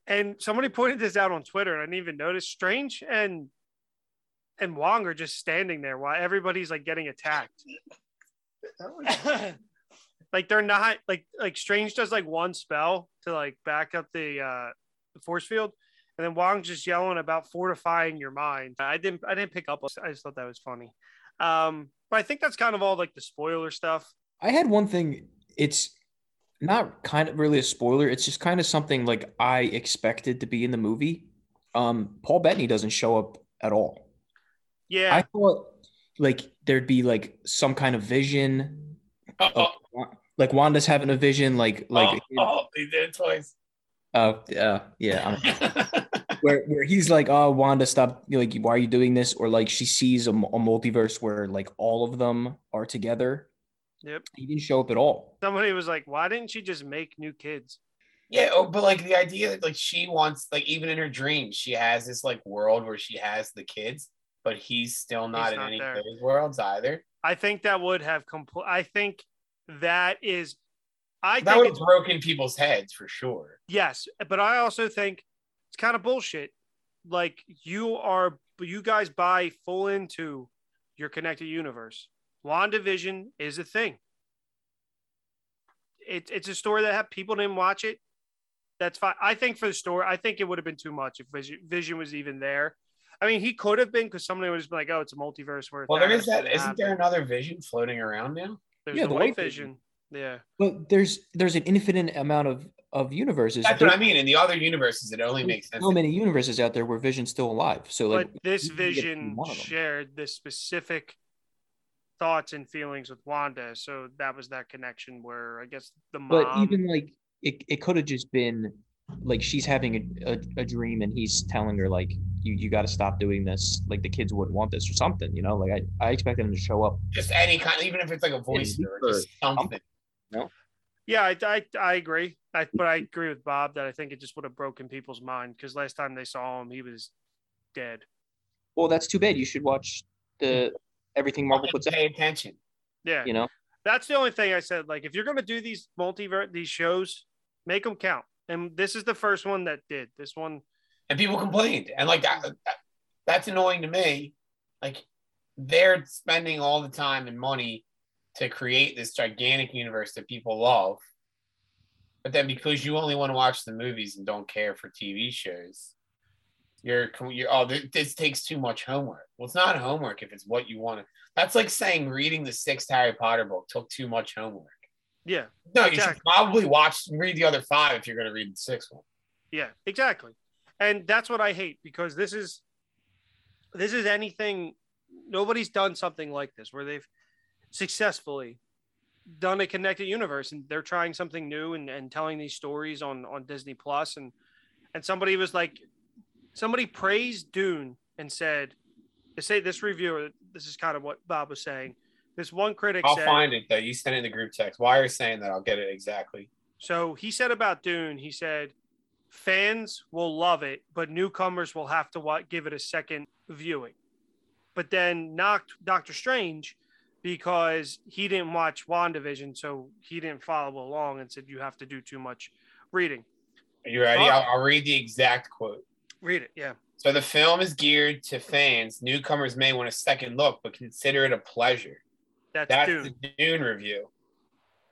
and somebody pointed this out on Twitter, and I didn't even notice. Strange and and Wong are just standing there while everybody's like getting attacked. like they're not like like Strange does like one spell to like back up the uh the force field, and then Wong's just yelling about fortifying your mind. I didn't I didn't pick up. I just thought that was funny. Um, but I think that's kind of all like the spoiler stuff. I had one thing. It's not kind of really a spoiler. It's just kind of something like I expected to be in the movie. Um, Paul Bettany doesn't show up at all. Yeah, I thought like there'd be like some kind of vision. Oh, Of, like Wanda's having a vision, like like oh, oh, they did it twice. uh, uh yeah, I'm- where where he's like, oh Wanda, stop! Like, why are you doing this? Or like she sees a multiverse where like all of them are together. Yep. He didn't show up at all. somebody was like, "Why didn't she just make new kids?" Yeah, oh, but like the idea that like she wants like even in her dreams she has this like world where she has the kids, but he's still not He's in not any there. of those worlds either. I think that would have complete. I think that is. I that think would have it's broken people's heads for sure. Yes, but I also think it's kind of bullshit. Like you are, you guys buy full into your connected universe. WandaVision is a thing. It, it's a story that have people didn't watch it. That's fine. I think for the story, I think it would have been too much if Vision, Vision was even there. I mean, he could have been because somebody would just been like, "Oh, it's a multiverse where." Well, there is that. Isn't there another vision floating around now? There's Yeah, the, the White White Vision. Vision. Yeah, But there's there's an infinite amount of of universes. That's what I mean. In the other universes, it only makes sense. So many universes out there where Vision's still alive. So like, but this we can get vision one of them. shared this specific thoughts and feelings with Wanda. So that was that connection where I guess the mom. But even like it, it could have just been like she's having a, a, a dream and he's telling her like you you got to stop doing this. Like the kids wouldn't want this or something. You know, like I I expect them to show up. Just any kind, even if it's like a voice or just something. Yeah, I, I, I agree. I, but I agree with Bob that I think it just would have broken people's mind because last time they saw him, he was dead. Well, that's too bad. You should watch the everything Marvel puts out. Pay attention. Yeah, You know, that's the only thing I said. Like, if you're gonna do these multiverse these shows, make them count. And this is the first one that did. This one, and people complained. And like that, mm. that- that's annoying to me. Like they're spending all the time and money to create this gigantic universe that people love. But then because you only want to watch the movies and don't care for tv shows you're, you're oh this, this takes too much homework. Well it's not homework if it's what you want to that's like saying reading the sixth harry potter book took too much homework yeah, no you should probably watch read the other five if you're going to read the sixth one yeah, exactly. And that's what I hate because this is this is anything. Nobody's done something like this where they've successfully done a connected universe and they're trying something new and, and telling these stories on on Disney Plus and and somebody was like somebody praised Dune and said to say this reviewer this is kind of what Bob was saying this one critic i'll said find it though you sent it in the group text why are you saying that i'll get it exactly so he said about Dune he said fans will love it but newcomers will have to give it a second viewing but then knocked Doctor Strange because he didn't watch WandaVision so he didn't follow along and said you have to do too much reading Are you ready? Uh, I'll, I'll read the exact quote. read it yeah So the film is geared to fans. Newcomers may want a second look, but consider it a pleasure. That's, That's Dune the Dune review.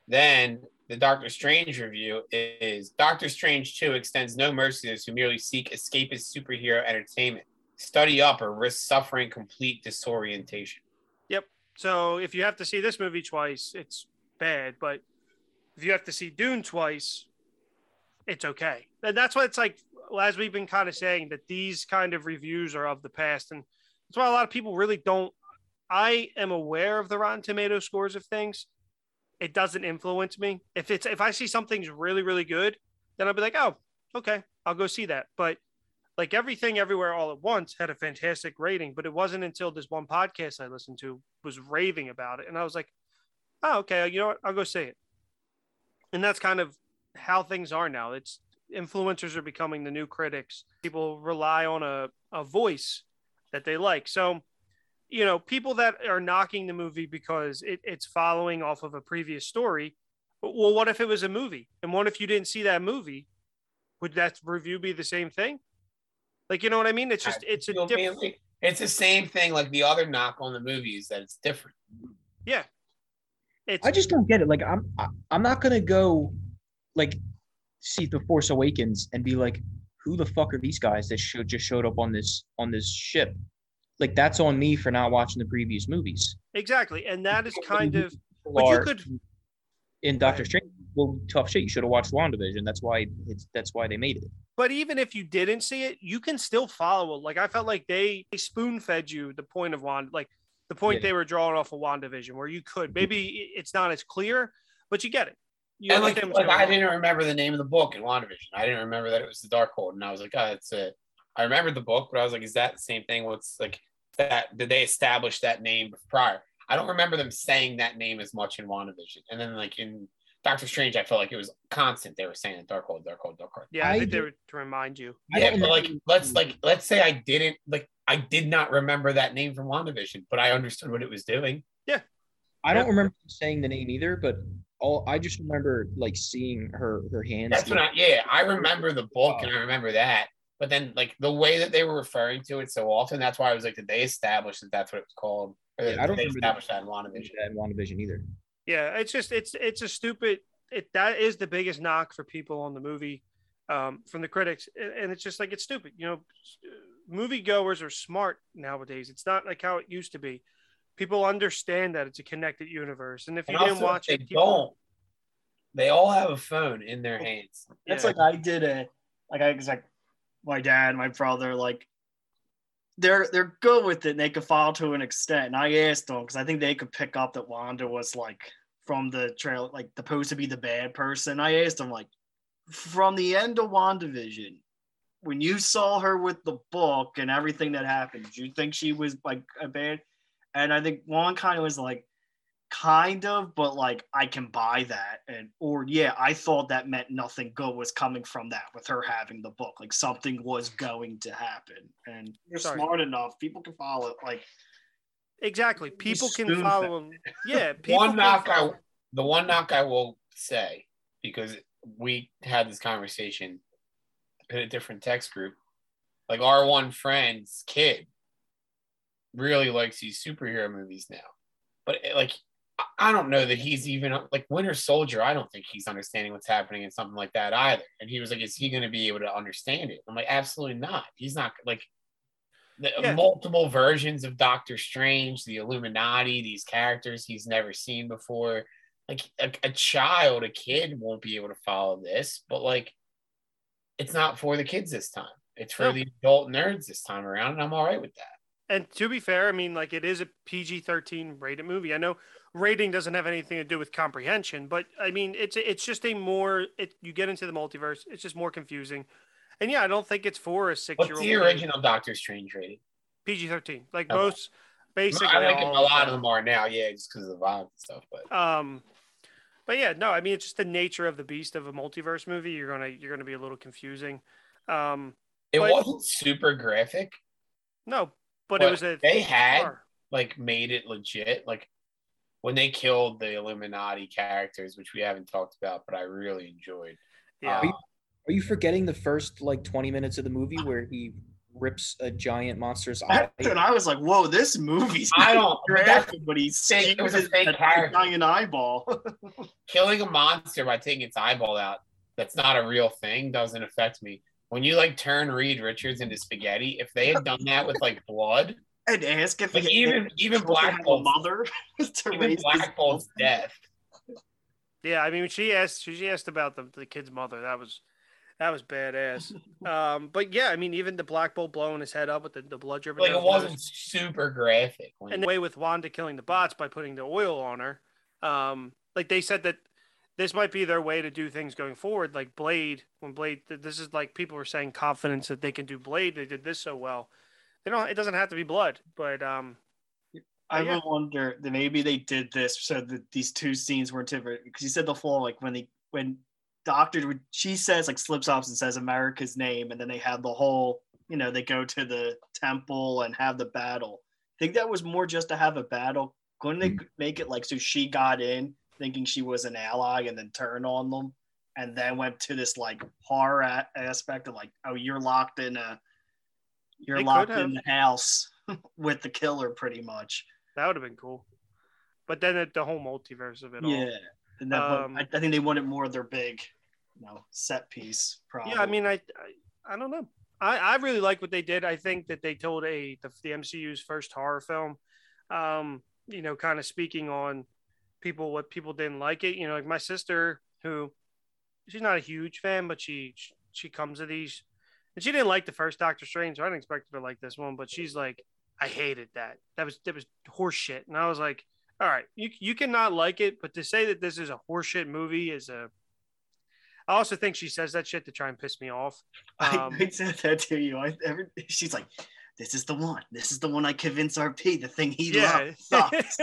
Then the Doctor Strange review is Doctor Strange 2 extends no mercy to those who merely seek escapist superhero entertainment. Study up or risk suffering complete disorientation. Yep. So if you have to see this movie twice, it's bad. But if you have to see Dune twice, it's okay. And that's what it's like. As we've been kind of saying, that these kind of reviews are of the past, and that's why a lot of people really don't. I am aware of the Rotten Tomato scores of things. It doesn't influence me. If it's if I see something's really really good, then I'll be like, oh, okay, I'll go see that. But like everything everywhere all at once had a fantastic rating but it wasn't until this one podcast i listened to was raving about it and i was like oh okay you know what i'll go see it and that's kind of how things are now it's influencers are becoming the new critics people rely on a, a voice that they like so you know people that are knocking the movie because it, it's following off of a previous story well what if it was a movie and what if you didn't see that movie would that review be the same thing like you know what I mean? It's just it's a You know what I mean? different. Like, It's the same thing like the other knock on the movie is that it's different. Yeah. It's I just don't get it. Like I'm I- I'm not gonna go like see the Force Awakens and be like, who the fuck are these guys that should just showed up on this on this ship? Like that's on me for not watching the previous movies. exactly, and that is kind of People But you could- in Doctor Right. Strange. Well, tough shit. You should have watched WandaVision. That's why it's that's why they made it. but even if you didn't see it, you can still follow it. Like I felt like they, they spoon fed you the point of Wanda, like the point Yeah. they were drawing off of WandaVision, where you could mm-hmm. maybe it's not as clear, but you get it. You and like, like I didn't remember the name of the book in WandaVision. I didn't remember that it was the Darkhold, and I was like, oh, that's it. I remembered the book, but I was like, is that the same thing? What's like that? Did they establish that name prior? I don't remember them saying that name as much in WandaVision, and then like in Doctor Strange, I felt like it was constant. They were saying it, Darkhold, Darkhold, Darkhold. Yeah, I, I think they were to remind you. Yeah, but like let's like let's say I didn't like I did not remember that name from WandaVision, but I understood what it was doing. Yeah. I don't remember saying the name either, but all I just remember like seeing her her hands. That's what I yeah, I remember the book and I remember that. But then like the way that they were referring to it so often, that's why I was like, did they establish that that's what it was called? Or Yeah, did I don't they remember establish that that. in WandaVision? that in WandaVision either. Yeah, it's just it's it's a stupid. It that is the biggest knock for people on the movie, um, from the critics, and and it's just like it's stupid. You know, movie goers are smart nowadays. It's not like how it used to be. People understand that it's a connected universe, and if you And didn't watch they it, people, don't. They all have a phone in their hands. That's Yeah. like I did a like I was like my dad, my brother, like they're they're good with it and they could follow to an extent. And I asked them because I think they could pick up that Wanda was like from the trail, like supposed to be the bad person. I asked them like from the end of WandaVision, when you saw her with the book and everything that happened, did you think she was like a bad? And I think one kind of was like, kind of, but like I can buy that. And or yeah, I thought that meant nothing good was coming from that with her having the book. Like something was going to happen. And you're Sorry. smart enough, people can follow it. Like Exactly. People can follow them Yeah. People one knock I, the one knock I will say because we had this conversation in a different text group. Like our one friend's kid really likes these superhero movies now, but eh, like I- don't know that he's even like Winter Soldier. I don't think he's understanding what's happening in something like that either. And he was like, "Is he going to be able to understand it?" I'm like, "Absolutely not. He's not like." The Yeah. multiple versions of Doctor Strange, the Illuminati, these characters he's never seen before like a, a child, a kid won't be able to follow this, but like it's not for the kids this time. It's for No. the adult nerds this time around, and I'm all right with that. And to be fair, I mean, like it is a PG thirteen rated movie. I know rating doesn't have anything to do with comprehension, but I mean, it's it's just a more it you get into the multiverse, it's just more confusing. And yeah, I don't think it's for a six What's year old. the original Doctor Strange rating? PG thirteen, like Okay. most basically. I think a lot of them are now, yeah, just because of the violence and stuff. But Um, but yeah, no, I mean it's just the nature of the beast of a multiverse movie. You're gonna you're gonna be a little confusing. Um, it But- wasn't super graphic. no, but, But it was a they had horror. like made it legit. Like when they killed the Illuminati characters, which we haven't talked about, but I really enjoyed. yeah. Uh, Are you forgetting the first like 20 minutes of the movie where he rips a giant monster's eye? that's when I was like, whoa, this movie's I don't- but that's- but he's fake- it was a skews fake that character. giant eyeball. killing a monster by taking its eyeball out that's not a real thing doesn't affect me when you like turn reed richards into spaghetti if they had done that with like blood and ask if like he even even supposed to black have bolt's, mother to even raise black bolt's death Yeah, I mean, she asked she asked about the, the kid's mother. That was that was badass. um, but yeah, I mean, even the Black Bolt blowing his head up with the, the blood dripping. like it his nose. wasn't super graphic and the way with Wanda killing the bots by putting the oil on her. Um, like they said that this might be their way to do things going forward. Like Blade, when Blade, this is like people were saying confidence that they can do Blade. They did this so well. They don't. It doesn't have to be blood, but um, I Yeah. wonder that maybe they did this so that these two scenes weren't different because you said the floor like when they when Doctor would she says like slips off and says America's name and then they had the whole you know they go to the temple and have the battle. I think that was more just to have a battle. Couldn't they make it like so she got in thinking she was an ally and then turn on them and then went to this like horror a- aspect of like oh you're locked in a you're They locked in the house with the killer pretty much. that would have been cool. But then it, the whole multiverse of it all. Yeah, and that, Um, I, I think they wanted more of their big, you know, set piece. Probably. Yeah, I mean, I, I, I don't know. I, I really like what they did. I think that they told a the, the MCU's first horror film. Um, you know, kind of speaking on people what people didn't like it. You know, like my sister, who she's not a huge fan, but she she comes to these, and she didn't like the first Doctor Strange. So I didn't expect her to like this one, but she's like, I hated that. That was that was horseshit, and I was like, all right, you you cannot like it, but to say that this is a horseshit movie is a I also think she says that shit to try and piss me off. I, Um, I said that to you. I every, she's like, "This is the one. This is the one I convince RP. The thing he yeah. loves." sucks."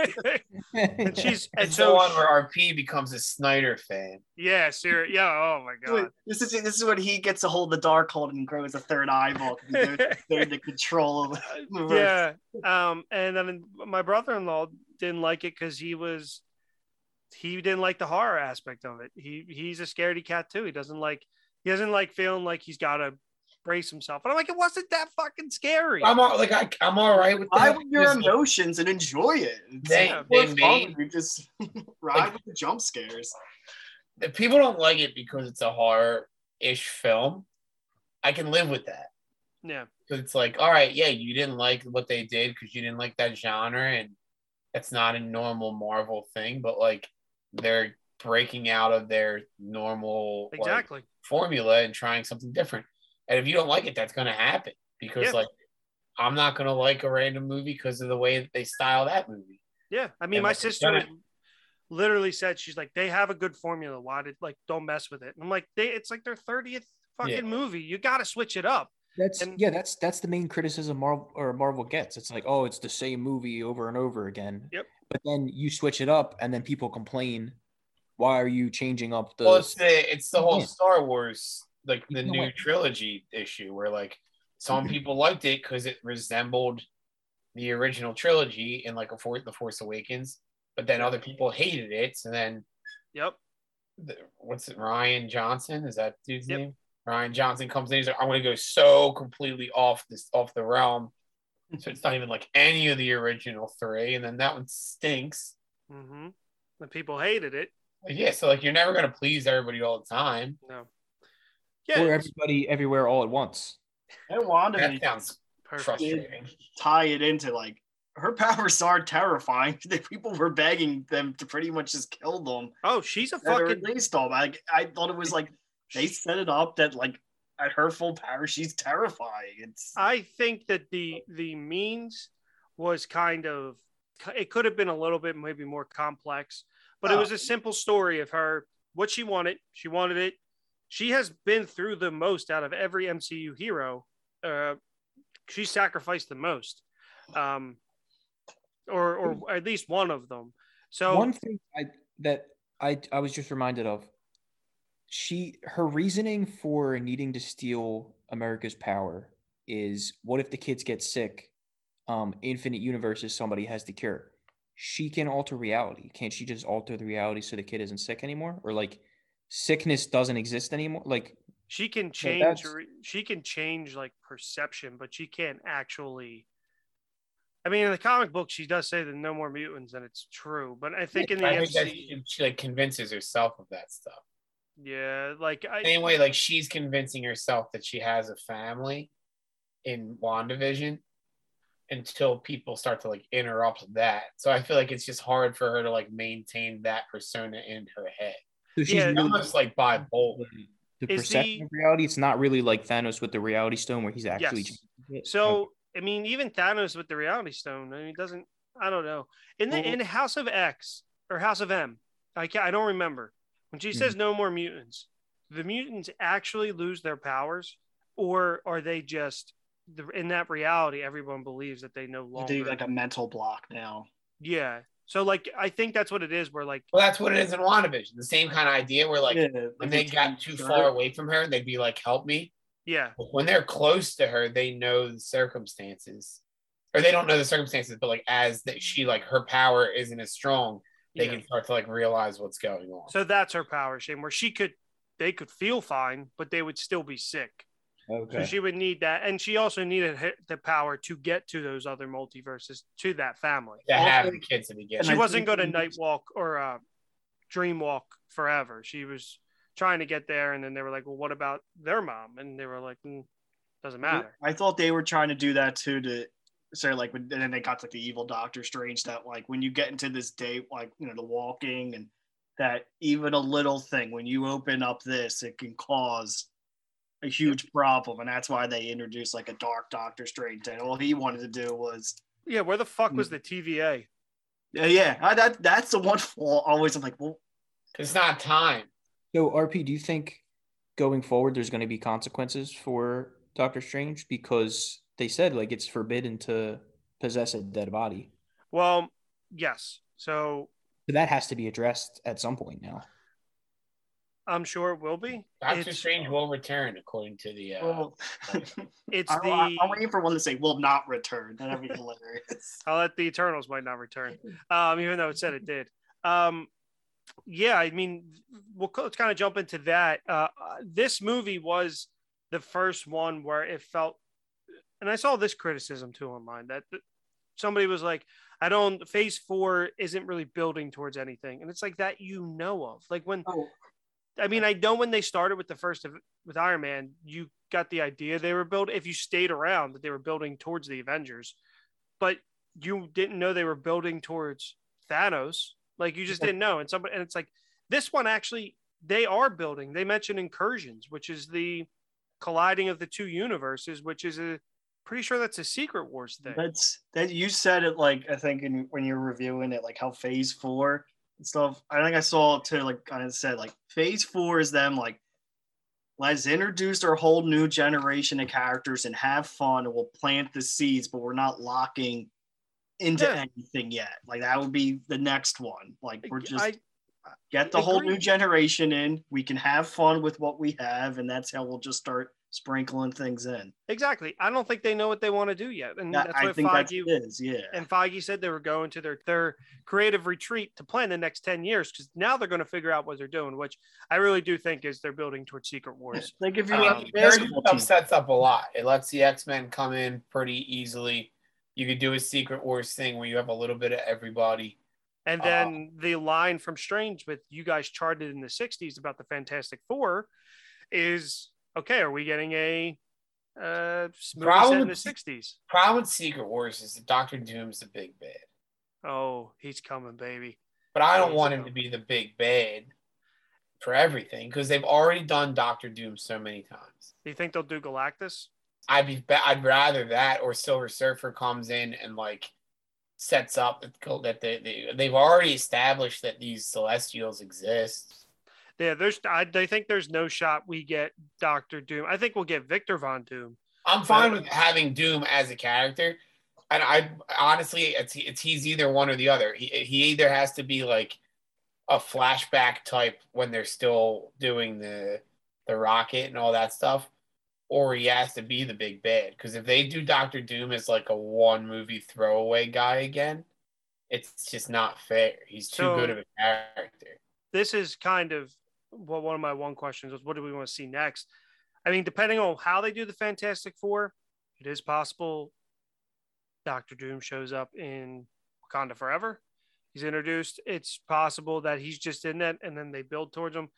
and she's and it's the so one where rp becomes a snyder fan yeah, ser- yeah. Oh my god. This is this is when he gets to hold the Darkhold and grows a third eyeball. 'cause He goes there to control of the universe. yeah. Um, and then my brother-in-law didn't like it because he was he didn't like the horror aspect of it. He he's a scaredy cat too. He doesn't like he doesn't like feeling like he's got to brace himself. And I'm like, it wasn't that fucking scary. i'm all like I, i'm all right with Ride that with your emotions and enjoy it. It's They- more they fun made- you just ride like- with the jump scares. if people don't like it because it's a horror-ish film i can live with that yeah, because it's like, all right, yeah, you didn't like what they did because you didn't like that genre, and it's not a normal Marvel thing, but like they're breaking out of their normal like, exactly. formula and trying something different. And if you don't like it, that's going to happen because Yeah. like I'm not gonna like a random movie because of the way that they style that movie. Yeah, I mean, And my like, sister done it. literally said she's like they have a good formula. Why did like don't mess with it? And I'm like they it's like their thirtieth fucking Yeah. movie. You got to switch it up. That's And- yeah, that's that's the main criticism Marvel or Marvel gets. It's like, oh, it's the same movie over and over again. Yep. But then you switch it up, and then people complain. Why are you changing up the? well, it's the it's the whole Yeah. Star Wars like the You know new what? trilogy issue where like some people liked it because it resembled the original trilogy in like a for the Force Awakens, but then other people hated it. So then Yep. the, what's it? Rian Johnson is that dude's Yep. name? Rian Johnson comes in. He's like, I'm going to go so completely off this off the realm. So it's not even like any of the original three, and then that one stinks. Mm-hmm. And people hated it. Like, yeah, so like you're never going to please everybody all the time. No. Yeah. or everybody everywhere all at once. And Wanda That they sounds frustrating. tie it into like her powers are terrifying. The people were begging them to pretty much just kill them Oh, she's a fucking. release them. I I thought it was like they set it up that like at her full power she's terrifying. It's I think that the the means was kind of it could have been a little bit maybe more complex, but it Oh. was a simple story of her what she wanted. She wanted it. She has been through the most out of every MCU hero. Uh, she sacrificed the most, um, or or at least one of them. So One thing I that I I was just reminded of. She her reasoning for needing to steal America's power is what if the kids get sick? Um, infinite universes, somebody has the cure. She can alter reality. Can't she just alter the reality so the kid isn't sick anymore? Or like sickness doesn't exist anymore? Like she can change. that's- she can change like perception, but she can't actually. I mean, in the comic book, she does say that no more mutants, and it's true. But I think in the I think that she, she like convinces herself of that stuff. yeah, like I, Same way, like she's convincing herself that she has a family in WandaVision until people start to like interrupt that. So I feel like it's just hard for her to like maintain that persona in her head. So she's Yeah, really Almost like bipolar. the Is perception the- of reality. It's not really like Thanos with the reality stone where he's actually Yes. changing it. So I mean, even Thanos with the Reality Stone, I mean, it doesn't. I don't know. In the Well- in House of X or House of M, I can't, I don't remember when she hmm. says no more mutants. The mutants actually lose their powers, or are they just the, in that reality? Everyone believes that they no longer. do like a mental block now. yeah. So like, I think that's what it is. Where like, Well, that's what it is in WandaVision. The same kind of idea where like Yeah, when they got too turn- far away from her, they'd be like, "Help me." yeah, But when they're close to her, they know the circumstances, or they don't know the circumstances, but like as that she like her power isn't as strong, they yeah. can start to like realize what's going on. So that's her power, Shane. Where she could, they could feel fine, but they would still be sick. So she would need that, and she also needed the power to get to those other multiverses to that family. to have the kids to begin. She I wasn't going to when- night walk or uh, dream walk forever. She was trying to get there, and then they were like, "Well, what about their mom?" And they were like, mm, "Doesn't matter." I thought they were trying to do that too to say like when and then they got to, like the evil Doctor Strange that like when you get into this day like you know the walking and that even a little thing when you open up this it can cause a huge problem and that's why they introduced like a dark Doctor Strange and all he wanted to do was Yeah, where the fuck Mm. was the TVA? yeah yeah I, that that's the one flaw always I'm like well It's not time. So, RP, do you think going forward there's going to be consequences for Doctor Strange because they said like it's forbidden to possess a dead body? Well, yes. So So that has to be addressed at some point now. I'm sure it will be. Doctor It's- Strange will return according to the. Uh, well It's I, the. I, I'm waiting for one to say will not return that'd be hilarious I'll let the Eternals might not return, um, even though it said it did. Um, yeah, I mean, we'll let's kind of jump into that. Uh, uh, this movie was the first one where it felt, and I saw this criticism too online that that somebody was like, "I don't." Phase four isn't really building towards anything, and it's like that you know of. Like when oh I mean, I know when they started with the first of, with Iron Man, you got the idea they were building. If you stayed around, that they were building towards the Avengers, but you didn't know they were building towards Thanos. Like you just didn't know. And somebody, and it's like this one actually they are building. They mentioned incursions, which is the colliding of the two universes, which is a Pretty sure that's a Secret Wars thing. That's that you said it like I think in, when you're reviewing it, like how Phase Four and stuff. I think I saw too, like kind of said like Phase Four is them like let's introduce our whole new generation of characters and have fun, and we'll plant the seeds, but we're not locking into Yeah. anything yet. Like that would be the next one. Like we're just I, get the whole new generation in. We can have fun with what we have, and that's how we'll just start sprinkling things in. exactly. I don't think they know what they want to do yet, and That- that's I what think that's Feige it is. Yeah. and Feige said they were going to their their creative retreat to plan the next ten years because now they're going to figure out what they're doing, which I really do think is they're building towards Secret Wars. Like if you I mean, have a Um, Very stuff sets up a lot. It lets the X Men come in pretty easily. You could do a Secret Wars thing where you have a little bit of everybody. And Uh, then the line from Strange with you guys charted in the 60s about the Fantastic Four is okay, are we getting a uh Problem set in the with- 60s? Problem with Secret Wars is that Doctor Doom's the big bad, Oh, he's coming, baby. but I don't He's want him the- to be the big bad for everything because they've already done Doctor Doom so many times. Do you think they'll do Galactus? I'd be I'd rather that or Silver Surfer comes in and like sets up that that they, they they've already established that these Celestials exist. Yeah, there's I they think there's no shot we get Doctor Doom. I think we'll get Victor Von Doom. I'm fine with having Doom as a character, and I honestly, it's, it's he's either one or the other. He he either has to be like a flashback type when they're still doing the the rocket and all that stuff, or he has to be the big bad. Because if they do Doctor Doom as like a one movie throwaway guy again, it's just not fair. He's too So- good of a character. This is kind of well, one of my one questions was what do we want to see next? I mean, depending on how they do the Fantastic Four, it is possible Doctor Doom shows up in Wakanda Forever. He's introduced. It's possible that he's just in that and then they build towards him.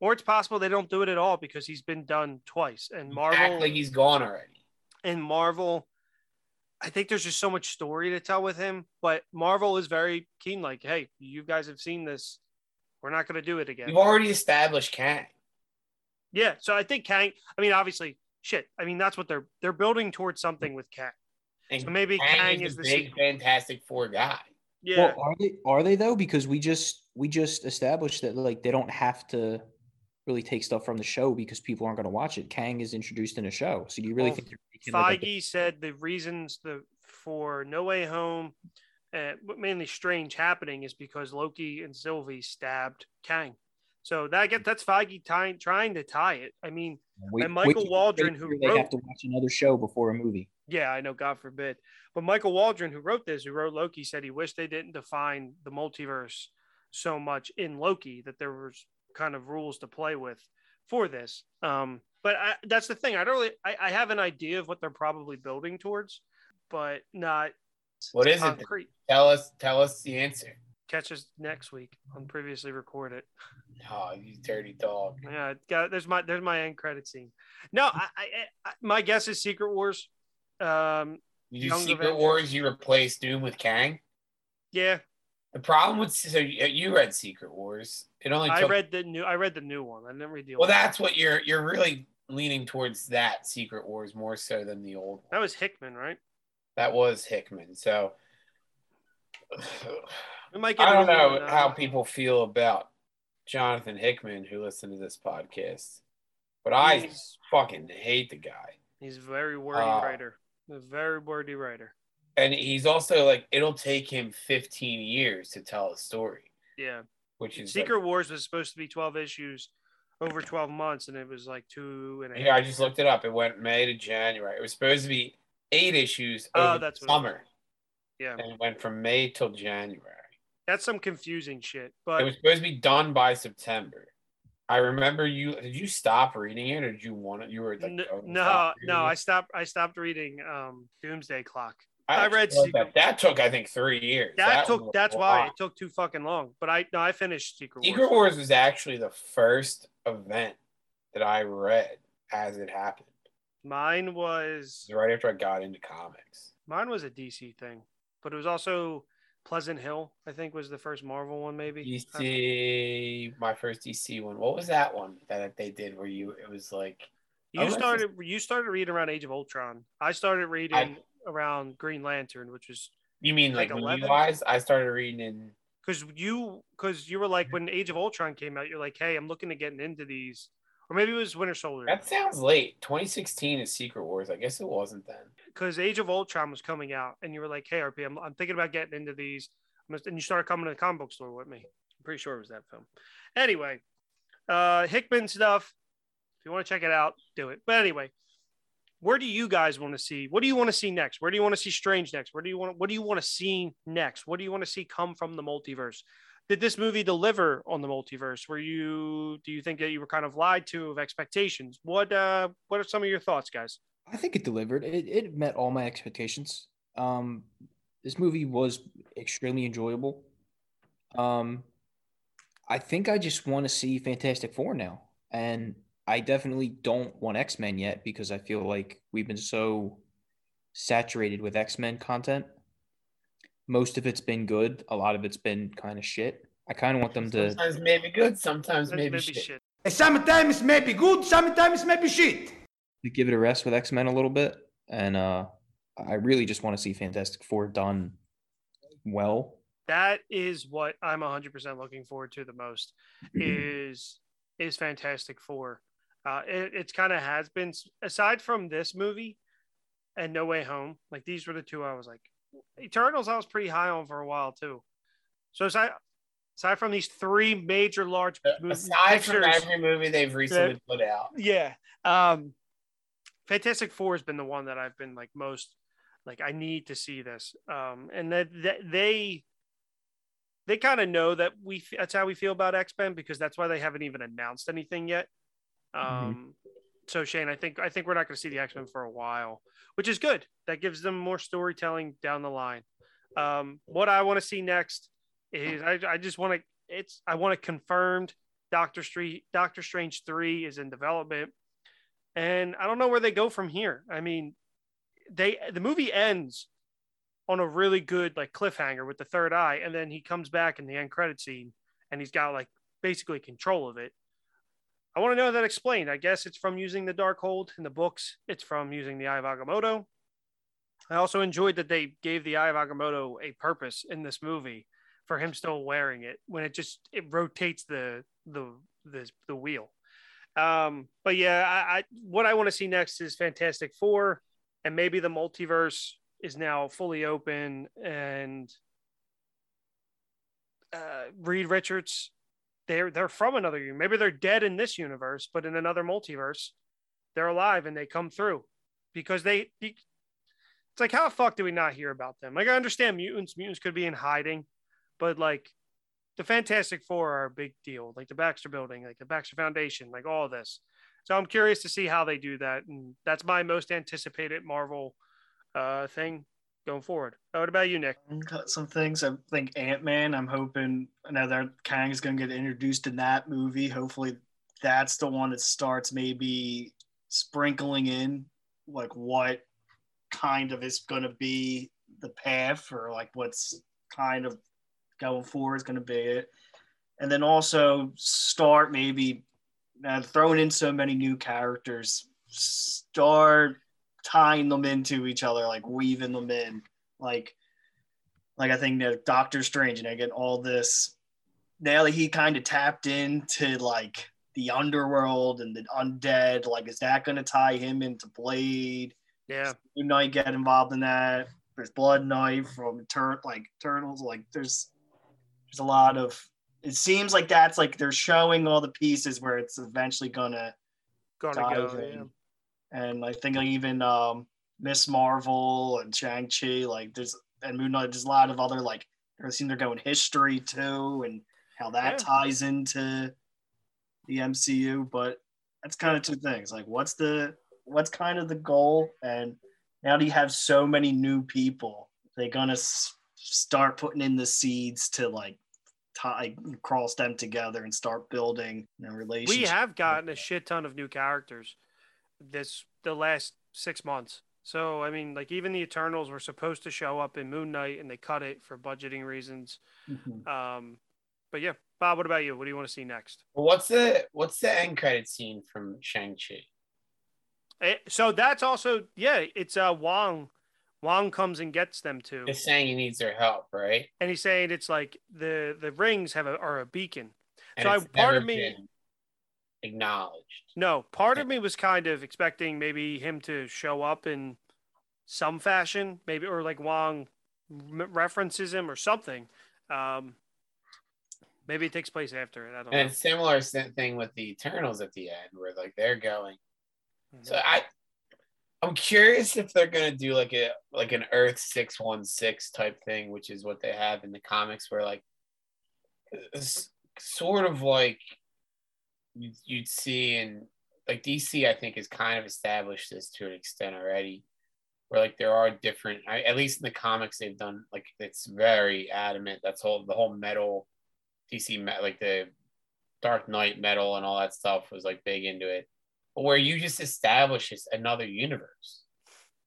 Or it's possible they don't do it at all because he's been done twice. And Marvel Act like he's gone already. and Marvel, I think there's just so much story to tell with him. But Marvel is very keen, like, hey, you guys have seen this. We're not going to do it again. You've already established Kang. Yeah. So I think Kang, I mean, obviously, shit. I mean, that's what they're they're building towards something with Kang. And So maybe Kang is the the big secret. Fantastic Four guy. Yeah. Well, are they are they though? Because we just we just established that like they don't have to really take stuff from the show because people aren't going to watch it. Kang is introduced in a show, so do you really Well, think they're making, like, a- Feige said the reasons the for No Way Home, uh, mainly Strange happening is because Loki and Sylvie stabbed Kang. So that get that's Feige tying, trying to tie it. I mean, wait- and Michael wait Waldron, they who hear they wrote- have to watch another show before a movie. yeah, I know, God forbid. But Michael Waldron, who wrote this, who wrote Loki, said he wished they didn't define the multiverse so much in Loki that there was kind of rules to play with for this. Um, but I, that's the thing. I don't really. I, I have an idea of what they're probably building towards, but not What is it? concrete. Tell us. Tell us the answer. Catch us next week on previously recorded. Oh, you dirty dog. Yeah, got, there's my there's my end credit scene. No, I, I, I my guess is Secret Wars. Um, You do Secret Avengers. Wars. You replace Doom with Kang. yeah, The problem with so you, you read Secret Wars. It only I read the new. I read the new one. I didn't read the old. well, one. that's what you're. You're really leaning towards that Secret Wars more so than the old one. That was Hickman, right? That was Hickman. So We might I don't know one, uh, how people feel about Jonathan Hickman who listen to this podcast, but I fucking hate the guy. he's a very wordy Uh, writer. A very wordy writer. And he's also like, it'll take him 15 years to tell a story, Yeah. which is Secret Wars was supposed to be 12 issues over 12 months, and it was like two and a yeah, I just looked it up. It went May to January. It was supposed to be eight issues Oh, that's the what it summer, Yeah. and it went from May till January. That's some confusing shit. But it was supposed to be done by September. I remember you. Did you stop reading it, or did you want it? You were like, oh, no, no, I stopped. I stopped reading um, Doomsday Clock. I, I read actually read Secret- that. That took, I think, three years. That, was took. That's why it took too fucking long. But I no, I finished Secret, Secret Wars. Wars was actually the first event that I read as it happened. Mine was was right after I got into comics. mine was a DC thing, but it was also Pleasant Hill. I think was the first Marvel one, maybe. DC, my first DC one. What was that one that they did where you? It was like You oh, it's- started you started reading around Age of Ultron. I started reading around Green Lantern, which was You mean Like like, 11? movie wise? I started reading in. because you because you were like when Age of Ultron came out, you're like, hey, I'm looking to getting into these, or maybe it was Winter Soldier That sounds late. 2016 is Secret Wars. I guess it wasn't then. because Age of Ultron was coming out, and you were like, hey, RP, I'm, I'm thinking about getting into these, and you started coming to the comic book store with me. I'm pretty sure it was that film. Anyway, uh, Hickman stuff. If you want to check it out, do it. But anyway, where do you guys want to see? What do you want to see next? Where do you want to see Strange next? Where do you want? What do you want to see next? What do you want to see come from the multiverse? Did this movie deliver on the multiverse? Were you? Do you think that you were kind of lied to of expectations? What? uh What are some of your thoughts, guys? I think it delivered. It, it met all my expectations. Um, this movie was extremely enjoyable. Um, I think I just want to see Fantastic Four now, and I definitely don't want X Men yet because I feel like we've been so saturated with X Men content. Most of it's been good. A lot of it's been kind of shit. I kind of want them to. Sometimes maybe good, sometimes maybe, Maybe shit. shit. Sometimes maybe good, sometimes maybe shit. to give it a rest with X Men a little bit, and uh, I really just want to see Fantastic Four done well. that is what I'm 100% looking forward to the most is is Fantastic Four. Uh, it, it's kind of has been aside from this movie and No Way Home. Like these were the two I was like Eternals. I was pretty high on for a while too. So aside aside from these three major large movie Aside from every movie they've recently put out, yeah. Um Fantastic Four has been the one that I've been like most like I need to see this. Um and that, that they they kind of know that we that's how we feel about X-Men because that's why they haven't even announced anything yet. Um so Shane, I think I think we're not going to see the X-Men for a while, which is good. That gives them more storytelling down the line. Um what I want to see next is I I just want to it's I want it confirmed Doctor Street Doctor Strange 3 is in development and I don't know where they go from here. I mean, they the movie ends on a really good like cliffhanger with the third eye, and then he comes back in the end credit scene, and he's got like basically control of it. I want to know that explained. I guess it's from using the Darkhold in the books. It's from using the Eye of Agamotto. I also enjoyed that they gave the Eye of Agamotto a purpose in this movie for him still wearing it when it just it rotates the the the, the wheel. Um, but yeah, I, I what I want to see next is Fantastic Four, and maybe the multiverse is now fully open and uh, Reed Richards, they're they're from another universe. Maybe they're dead in this universe, but in another multiverse, they're alive and they come through because they. It's like how the fuck do we not hear about them? Like I understand mutants, mutants could be in hiding, but like the Fantastic Four are a big deal. Like the Baxter Building, like the Baxter Foundation, like all of this. So I'm curious to see how they do that, and that's my most anticipated Marvel uh, thing going forward. What about you, Nick? Some things. I think Ant Man. I'm hoping another Kang is going to get introduced in that movie. Hopefully, that's the one that starts maybe sprinkling in like what kind of is going to be the path or like what's kind of going forward is going to be it. And then also start maybe uh, throwing in so many new characters, start tying them into each other, like weaving them in, like, like I think that Doctor Strange and again all this. Now that he kind of tapped into like the underworld and the undead, like is that going to tie him into Blade? Yeah, Moon Knight get involved in that. There's Blood Knight from Turn like Turtles. Like there's there's a lot of. It seems like that's like they're showing all the pieces where it's eventually gonna gonna go. in. And I think like even um, Miss Marvel and Shang Chi, like there's and Moon Knight. There's a lot of other like there seem they're going history too, and how that Yeah. ties into the MCU. But that's kind of two things. Like what's the what's kind of the goal? And now that you have so many new people, they're gonna s- start putting in the seeds to like tie cross them together and start building you know, relationships. We have gotten a shit ton of new characters this the last six months. So I mean, like even the Eternals were supposed to show up in Moon Knight, and they cut it for budgeting reasons. Mhm. Um, but yeah, Bob, what about you? What do you want to see next? What's the what's the end credit scene from Shang Chi? Eh, So that's also yeah. It's uh Wong. Wong comes and gets them too, Just saying he needs their help, right? and he's saying it's like the the rings have a are a beacon. And So I- part of me- been acknowledged. No, part of me was kind of expecting maybe him to show up in some fashion, maybe or like Wong references him or something. Um, maybe it takes place after it. I don't And know. similar thing with the Eternals at the end, where like they're going. Mhm. So I, I'm curious if they're gonna do like a like an Earth six one six type thing, which is what they have in the comics, where like, sort of like you'd, you'd see in like DC, I think has kind of established this to an extent already, where like there are different. I, at least in the comics, they've done like it's very adamant. That's whole the whole metal DC like the Dark Knight metal and all that stuff was like big into it. But where you just establish this another universe,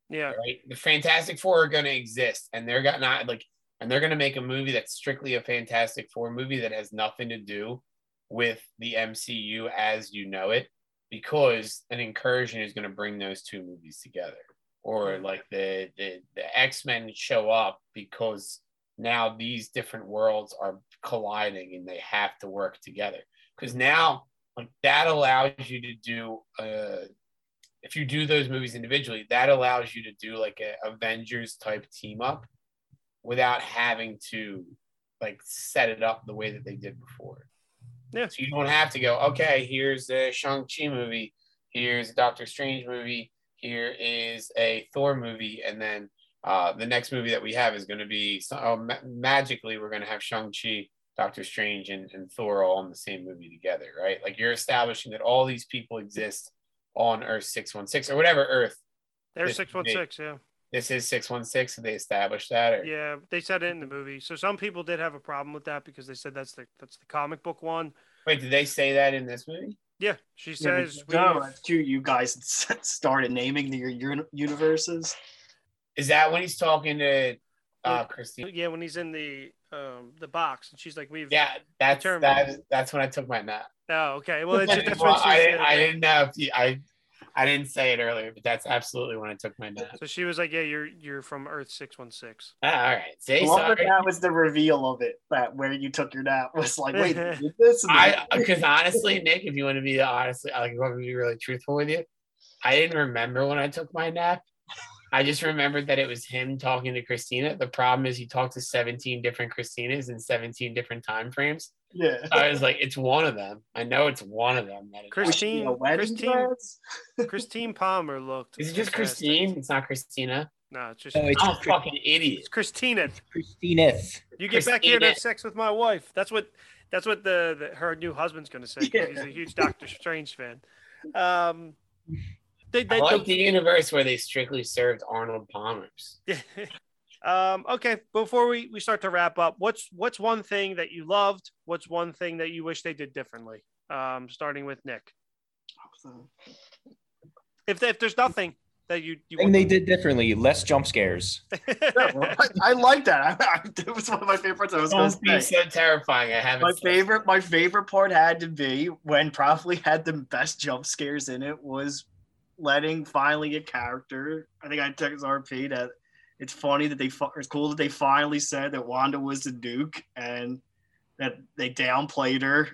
Yeah, right? The Fantastic Four are going to exist, and they're got not like, and they're going to make a movie that's strictly a Fantastic Four movie that has nothing to do with the MCU as you know it, because an incursion is going to bring those two movies together, or like the the the X Men show up because now these different worlds are colliding and they have to work together. Because now like that allows you to do uh if you do those movies individually that allows you to do like a avengers type team up without having to like set it up the way that they did before Yeah. so you don't have to go okay here's a shang-chi movie here's a doctor strange movie here is a thor movie and then uh, the next movie that we have is going to be oh, ma- magically we're going to have Shang-Chi, Doctor Strange, and, and Thor all in the same movie together, right? Like you're establishing that all these people exist on Earth 616 or whatever Earth. there's This six one six. Yeah, This is 616. Have they established that? Or? yeah. They said it in the movie. So some people did have a problem with that because they said that's the that's the comic book one. Wait, did they say that in this movie? Yeah, she Yeah, says no, we- that's true. You guys started naming the, your universes. Is that when he's talking to uh, Christine? yeah when he's in the um the box and she's like we've Yeah, that's Determined. that, that's when I took my nap. oh okay well it's, that's Well, what she I, said. didn't, I didn't know if you, I I didn't say it earlier, but that's absolutely when I took my nap. So she was like, "Yeah, you're you're from Earth six one six. Ah, all right, see, I love that sorry. that was the reveal of it. That where you took your nap was like, wait, did this? I because honestly, Nick, if you want to be honestly, like, if you want to be really truthful with you, I didn't remember when I took my nap. I just remembered that it was him talking to Christina. The problem is he talked to 17 different Christinas in 17 different time frames. Yeah. I was like, it's one of them. I know it's one of them. That Chris- is, Was she in a Christine- Christine- Christine Palmer looked. is it just. Christine? It's not Christina. No, it's just No, it's I'm a fucking idiot. it's Christina. Christina. You get back here and have sex with my wife. That's what that's what the, the her new husband's gonna say. 'cause He's a huge Doctor Strange fan. Um, they, I they, like the universe where they strictly served Arnold Palmers. um, okay, before we, we start to wrap up, what's what's one thing that you loved? What's one thing that you wish they did differently? Um, starting with Nick. If, if there's nothing that you you Thing they did differently, less jump scares. I, I like that. I, I, it was one of my favorite parts. I was going to be so terrifying. I haven't. My slept. favorite, my favorite part had to be when probably had the best jump scares in it was letting finally a character. I think I text RP that it's funny that they it's cool that they finally said that Wanda was the Duke and that they downplayed her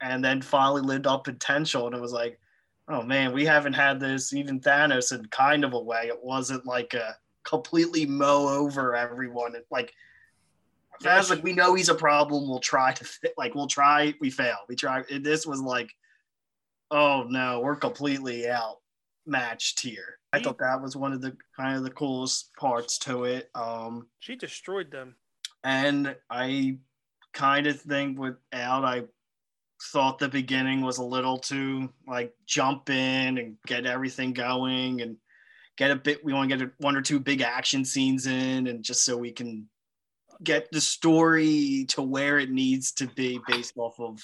and then finally lived up potential and it was like, oh man, we haven't had this even Thanos in kind of a way. It wasn't like a completely mow over everyone. Like Thanos, like we know he's a problem. We'll try to fit. Like we'll try. We fail. We try. This was like, oh no, we're completely outmatched here. I thought that was one of the kind of the coolest parts to it. Um, she destroyed them. and I kind of think without I thought the beginning was a little too like jump in and get everything going and get a bit we want to get a, one or two big action scenes in and just so we can get the story to where it needs to be based off of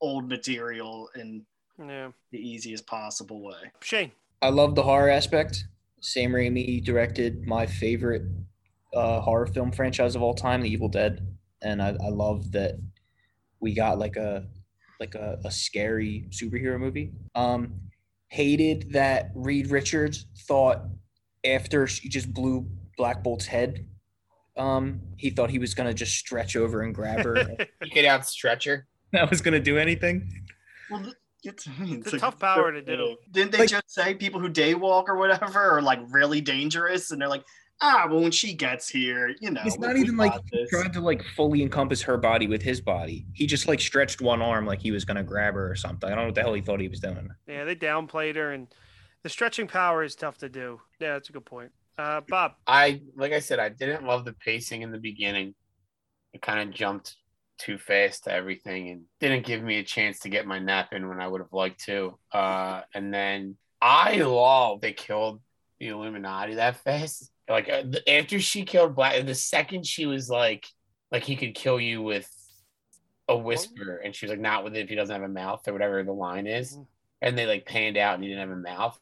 old material in Yeah, the easiest possible way. Shane. I love the horror aspect. Sam Raimi directed my favorite uh, horror film franchise of all time, The Evil Dead, and I, I love that we got like a like a, a scary superhero movie. Um, hated that Reed Richards thought after she just blew Black Bolt's head, um, he thought he was gonna just stretch over and grab her. You could outstretch her. that was gonna do anything. Well, th- it's, It's a tough power to do. Didn't they Like- just say people who daywalk or whatever are like really dangerous? And they're like, ah, well, when she gets here, you know, It's not even like got he tried to like fully encompass her body with his body. He just like stretched one arm like he was gonna grab her or something. I don't know what the hell he thought he was doing. Yeah, they downplayed her, and the stretching power is tough to do. Yeah, that's a good point. Uh, Bob, I like I said, I didn't love the pacing in the beginning. It kind of jumped too fast to everything and didn't give me a chance to get my nap in when I would have liked to. Uh, and then I love they killed the Illuminati that fast. Like uh, after she killed Black, the second she was like, like he could kill you with a whisper, and she was like, not with it if he doesn't have a mouth or whatever the line is. Mhm. And they like panned out and he didn't have a mouth.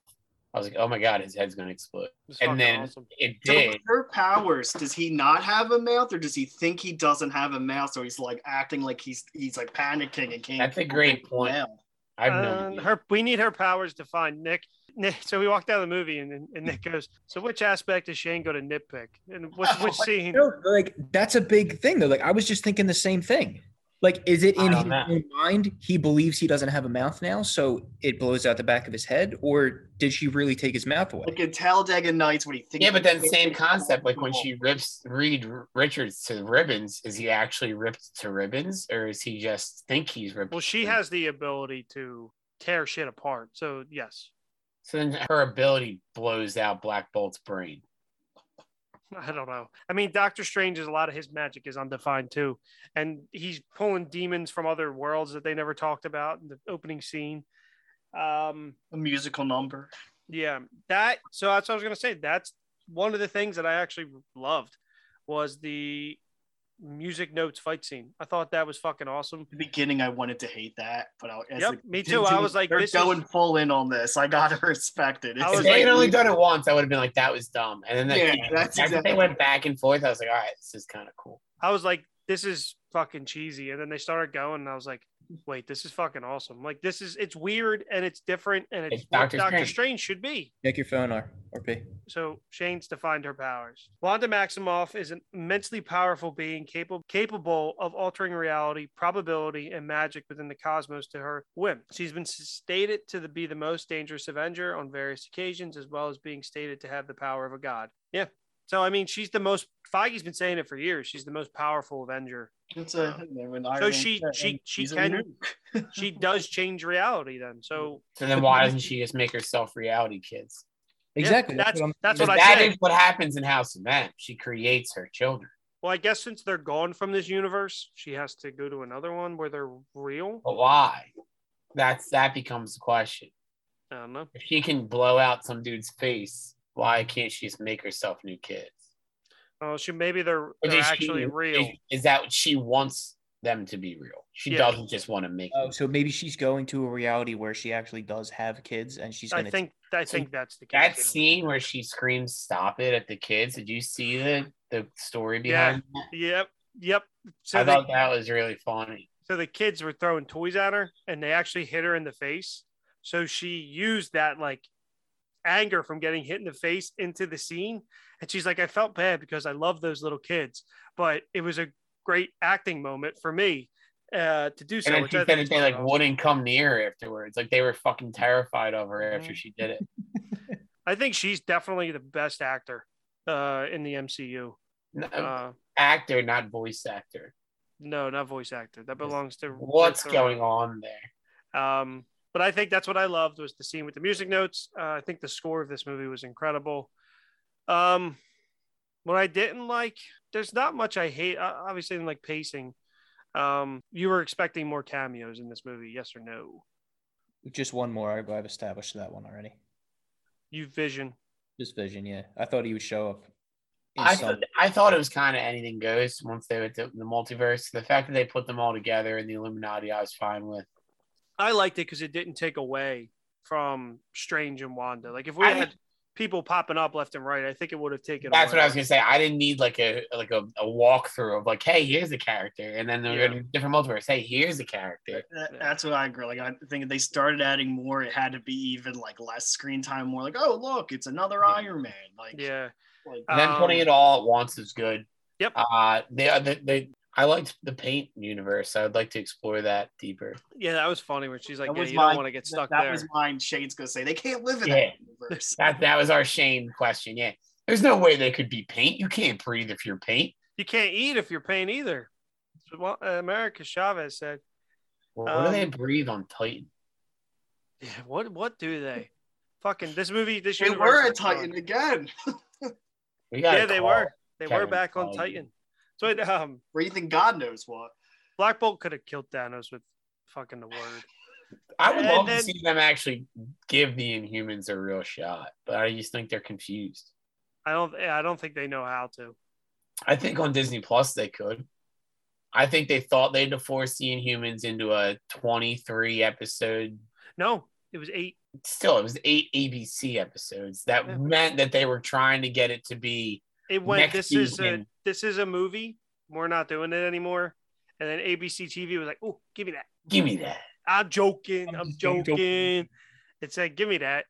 I was like, oh my god, his head's gonna explode. And then awesome. it did. with her powers, does he not have a mouth, or does he think he doesn't have a mouth? So he's like acting like he's he's like panicking and can't. That's a great point. his mouth. I've known her. We need her powers to find Nick. Nick. So we walked out of the movie, and, and Nick goes, "So which aspect does Shane go to nitpick? And which which oh, scene?" No, like that's a big thing though. Like I was just thinking the same thing. Like, is it in his know. mind he believes he doesn't have a mouth now, so it blows out the back of his head, or did she really take his mouth away? Like in Talladega Nights when he thinks. Yeah, but then same concept. Like when she rips Reed Richards to ribbons, is he actually ripped to ribbons, or is he just think he's ripped? Well, she ribbons? has the ability to tear shit apart. So yes, So then her ability blows out Black Bolt's brain. I don't know. I mean, Doctor Strange is a lot of his magic is undefined too, and he's pulling demons from other worlds that they never talked about in the opening scene. Um, a musical number. yeah, that. So that's what I was gonna say. That's one of the things that I actually loved was the music notes fight scene. I thought that was fucking awesome. At the beginning, I wanted to hate that, but I, as Yep, it me too. I was like, they're this is- going full in on this. I gotta respect it. I It's was If they like- had only done it once, I would have been like, that was dumb. And then Yeah, the, that's the fact that they went back and forth. I was like, all right, this is kind of cool. I was like, this is fucking cheesy. And then they started going, and I was like, wait, this is fucking awesome. Like, this is, it's weird and it's different and it's, It's what Doctor Strange. Strange should be. Check your phone, R RP. So Shane's defined her powers. Wanda Maximoff is an immensely powerful being capable capable of altering reality, probability, and magic within the cosmos to her whim. She's been stated to the, be the most dangerous Avenger on various occasions, as well as being stated to have the power of a god. Yeah. So I mean, she's the most. Feige's been saying it for years. She's the most powerful Avenger. It's a, when Iron So she- she- she can- She does change reality. Then, so So then why doesn't she just make herself reality kids? Exactly. that's- what that's what I that said. is what happens in House of M. She creates her children. well, I guess since they're gone from this universe, she has to go to another one where they're real. But why? That's that becomes the question. I don't know. If she can blow out some dude's face, why can't she just make herself new kids? Oh, she maybe they're, they're actually she, real. Is, is that what she wants them to be real? She Yeah. doesn't just want to make Oh, them. so maybe she's going to a reality where she actually does have kids, and she's I gonna. think I So think that's the case. That scene where she screams "Stop it" at the kids. Did you see the the story Yeah. behind that? Yep, yep. So I the, thought that was really funny. so the kids were throwing toys at her, and they actually hit her in the face. So she used that like anger from getting hit in the face into the scene, and she's like, "I felt bad because I love those little kids, but it was a great acting moment for me uh, to do so." And then which she I said think that is they like awesome. wouldn't come near her afterwards. Like they were fucking terrified of her after she did it. I think she's definitely the best actor uh, in the MCU. No, Uh, actor, not voice actor. no, not voice actor. That belongs to What's Rick going on there? Um, but I think that's what I loved was the scene with the music notes. Uh, I think the score of this movie was incredible. Um, what I didn't like, there's not much I hate. Uh, obviously, I didn't like pacing. Um, you were expecting more cameos in this movie, yes or no? Just one more. I've I've established that one already. You Vision. Just Vision, yeah. I thought he would show up. I some- thought, I thought it was kind of anything goes once they went to the multiverse. The fact that they put them all together in the Illuminati, I was fine with. I liked it because it didn't take away from Strange and Wanda. Like if we I had, didn't- people popping up left and right. I think it would have taken. That's away. what I was gonna say. I didn't need like a like a, a walkthrough of like, hey, here's a character, and then they're Yeah. in different multiverse. Hey, here's a character. That- That's what I agree. Like I think if they started adding more, it had to be even like less screen time. More like, oh look, it's another Yeah. Iron Man. Like, Yeah. like And then putting Um, it all at once is good. Yep. Uh, they, they, they I liked the paint universe. I'd like to explore that deeper. Yeah, that was funny when she's like, that yeah, you my- don't want to get that- stuck that there. was mine. Shane's gonna say they can't live in Yeah. that universe. That that was our Shane question. Yeah, there's no way they could be paint. You can't breathe if you're paint. You can't eat if you're paint either. That's what uh, America Chavez said. Well, what do they Um, breathe on Titan? Yeah, what what do they? Fucking this movie, this they were a is fun. Titan again. We Yeah, they were. They were Kevin back on Titan. So it, um, Breathing God knows what. Black Bolt could have killed Thanos with fucking the word. I would And love then- to see them actually give the Inhumans a real shot, but I just think they're confused. I don't. I don't think they know how to. I think on Disney Plus they could. I think they thought they'd force the Inhumans into a 23 episode. No, it was eight. Still, it was eight ABC episodes. That Yeah. meant that they were trying to get it to be It went. Next this is a this is a movie. We're not doing it anymore. And then ABC TV was like, "Oh, give me that." give me that. I'm joking. I'm, I'm joking. joking. It said, "Give me that,"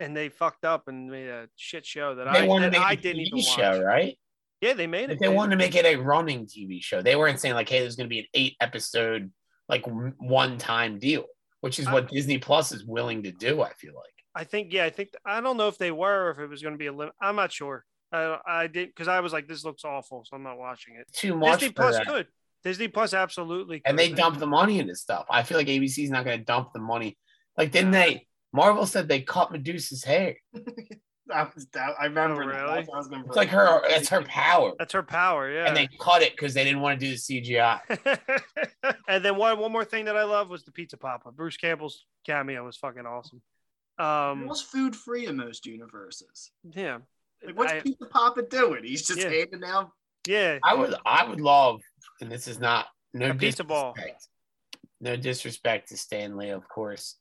and they fucked up and made a shit show that They I that I didn't TV even watch. show, right? Yeah, they made it. they wanted to make it a running TV show. They weren't saying like, "Hey, there's going to be an eight episode like one time deal," which is I- what Disney Plus is willing to do. I feel like. I think yeah, I think I don't know if they were or if it was going to be a limit. I'm not sure. I I did because I was like, this looks awful, so I'm not watching it. Too much Disney Plus that. could. Disney Plus absolutely. Could. and they dump the money into stuff. I feel like ABC's not going to dump the money. Like, didn't they? Marvel said they cut Medusa's hair. That was that. I remember Oh, that. really? I was gonna It's like her. That's her power. That's her power, yeah. And they cut it because they didn't want to do the CGI. and then one one more thing that I love was the Pizza Papa. Bruce Campbell's cameo was fucking awesome. Um, What's food free in most universes? yeah, Like, what's I- Pizza Papa doing? He's just Yeah. handing out. yeah. I would. I would love. And this is not no A pizza ball. disrespect. No disrespect to Stan Lee, of course.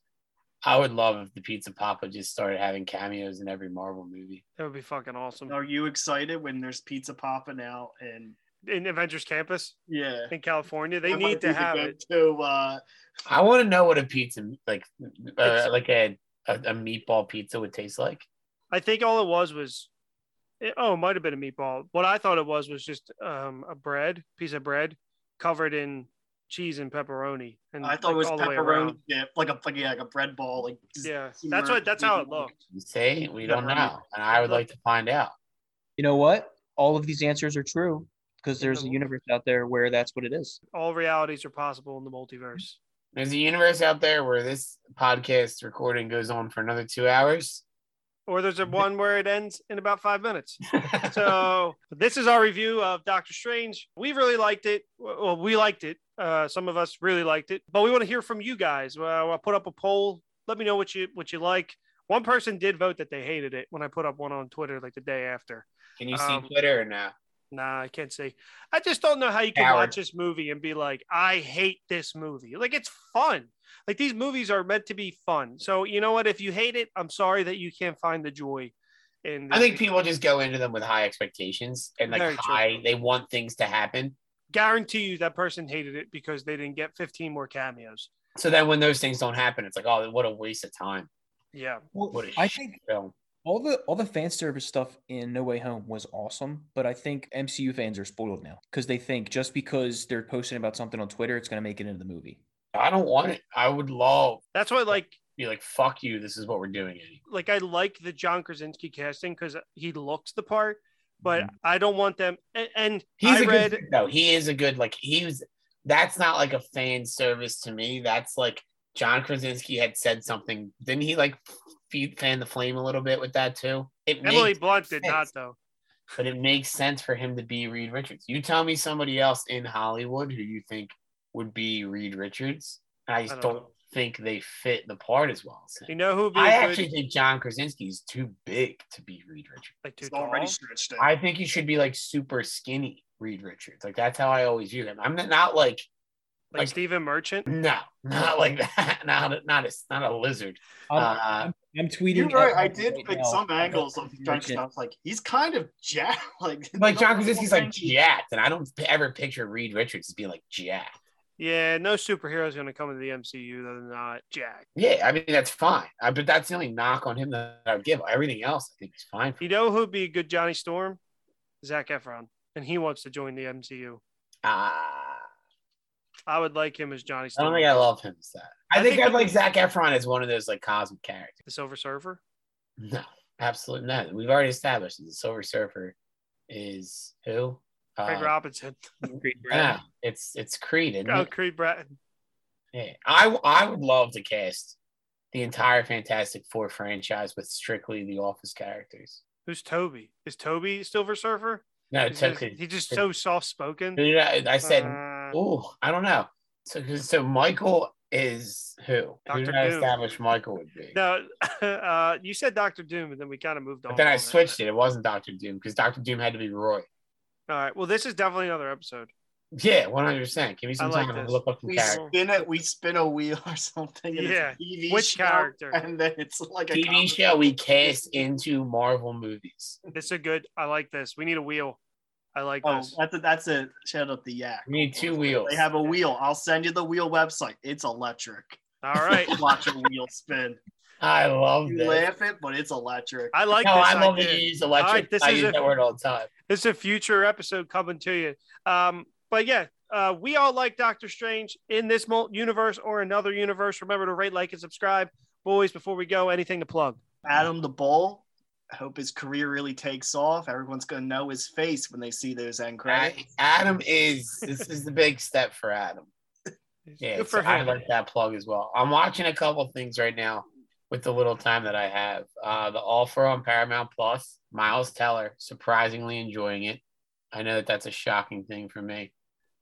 I would love if the Pizza Papa just started having cameos in every Marvel movie. That would be fucking awesome. Are you excited when there's Pizza Papa now? And In Avengers Campus yeah, in California, they That need to be the have it. go-to, Uh, I want to know what a pizza like, uh, like a, a a meatball pizza would taste like. I think all it was was, it, oh, it might have been a meatball. What I thought it was was just um, a bread, piece of bread covered in cheese and pepperoni. And I thought like, it was all the way pepperoni around. dip, like a like, yeah, like a bread ball. Like Yeah, that's what that's how it in- looked. You say we don't know, and I would like to find out. You know what? All of these answers are true because there's the- a universe out there where that's what it is. All realities are possible in the multiverse. There's a universe out there where this podcast recording goes on for another two hours. Or there's a one where it ends in about five minutes. So this is our review of Doctor Strange. We really liked it. Well, we liked it. Uh, some of us really liked it, but we want to hear from you guys. Well, I'll put up a poll. Let me know what you what you like. One person did vote that they hated it when I put up one on Twitter like the day after. Can you see Um, Twitter or no? Nah, I can't see. I just don't know how you can Coward. watch this movie and be like, I hate this movie. Like it's fun. Like these movies are meant to be fun. So you know what? If you hate it, I'm sorry that you can't find the joy. In I think people just go into them with high expectations and like Very true. high. They want things to happen. guarantee you that person hated it because they didn't get 15 more cameos. So then when those things don't happen, it's like, oh, what a waste of time. Yeah. What a I think film. all the all the fan service stuff in No Way Home was awesome, but I think MCU fans are spoiled now because they think just because they're posting about something on Twitter, it's going to make it into the movie. I don't want it. I would love That's why like be like, fuck you. This is what we're doing. Like I like the John Krasinski casting because he looks the part, but Mhm. I don't want them and, and He's I a read good no. He is a good like he was. That's not like a fan service to me. That's like John Krasinski had said something. Didn't he like feed fan the flame a little bit with that too? It Emily Blunt did not though. but it makes sense for him to be Reed Richards. You tell me somebody else in Hollywood who you think would be Reed Richards, and I just I don't don't, think they fit the part as well. as. You know who would be I a good, actually think John Krasinski is too big to be Reed Richards. like too It's already tall? stretched out. I think he should be like super skinny Reed Richards. Like that's how I always view him. I'm not, not like Like, Like- Stephen Merchant. No, not like that. Not a, not a, not a lizard. I'm, Uh, I'm, I'm tweeting. You're right. I did right pick now. some angles of Merchant. John Krasinski. I was like, he's kind of jacked. Like, Like John no Krasinski's like offense. jacked, and I don't ever picture Reed Richards as being like jacked. Yeah, no superhero is going to come into the MCU that are not Jack. Yeah, I mean that's fine. I, but that's the only knock on him that I would give. Everything else, I think he's fine. You know who'd be a good Johnny Storm? Zac Efron, and he wants to join the MCU. Ah, I would like him as Johnny I don't think I love him as that. I, I think, think I'd like Zac Efron as one of those like cosmic characters. the Silver Surfer. No, absolutely not. We've already established that the Silver Surfer is who? Craig Uh, Robinson. Creed Yeah, it's it's Creed. Isn't Oh, it? Creed Bratton. Yeah, I I would love to cast the entire Fantastic Four franchise with strictly the Office characters. Who's Toby? Is Toby Silver Surfer? No, He's so, just, he's just so soft spoken. I, I said, Uh, oh, I don't know. So, so Michael is who? Who Dr. did I Doom. establish Michael would be? no, uh, you said Doctor Doom, and then we kind of moved on. but then I from that. switched it. It wasn't Doctor Doom because Doctor Doom had to be Roy. All right. Well, this is definitely another episode. Yeah, one hundred percent. Give me some I like time this. to look up some We characters. spin it. We spin a wheel or something. and it's a Yeah. TV Which show, character? And then it's like a TV show we cast into Marvel movies. This is a good. I like this. We need a wheel. I like Oh, this. that's a, that's a shout out the yak. We need two wheels. They have a wheel. I'll send you the wheel website. It's electric. All right. Watch a wheel spin. I love You this. laugh it, but it's electric. I like no, this. I love idea. that you use electric. All right, this I is use a- that word all the time. This is a future episode coming to you. Um, but yeah, uh, we all like Doctor Strange in this mul- universe or another universe. Remember to rate, like, and subscribe. Boys, before we go, anything to plug? Adam the Bull. I hope his career really takes off. Everyone's gonna know his face when they see those end credits. Adam is this is the big step for Adam. Yeah, Good so for I like that plug as well. I'm watching a couple things right now with the little time that I have. Uh, the offer on Paramount Plus, Miles Teller, surprisingly enjoying it. I know that that's a shocking thing for me,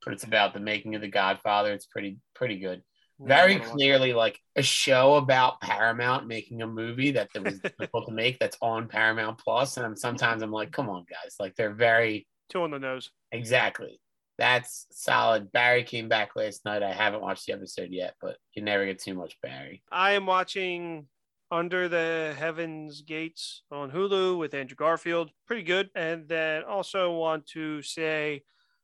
but it's about the making of The Godfather. It's pretty pretty good. Very clearly, like a show about Paramount making a movie that it was difficult to make that's on Paramount Plus, and I'm sometimes I'm like, come on, guys, like they're very Two on the nose. Exactly. That's solid. Barry came back last night. I haven't watched the episode yet, but you never get too much Barry. I am watching Under the Heavens Gates on Hulu with Andrew Garfield. Pretty good. And then also want to say,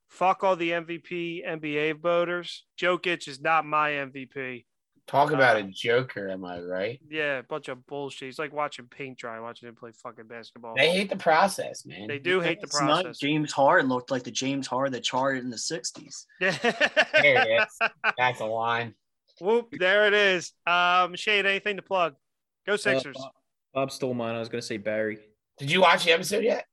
fuck all the MVP NBA voters. Jokic is not my MVP. Talk about Uh, a joker, am I right? Yeah, a bunch of bullshit. It's like watching paint dry, watching him play fucking basketball. They hate the process, man. They do hate the It's not process. James Harden looked like the James Harden that charted in the '60s. There it is. That's a line. Whoop, there it is. Um, Shane, anything to plug? Go Sixers. Uh, Bob- Bob stole mine. I was going to say Barry. Did you watch the episode yet?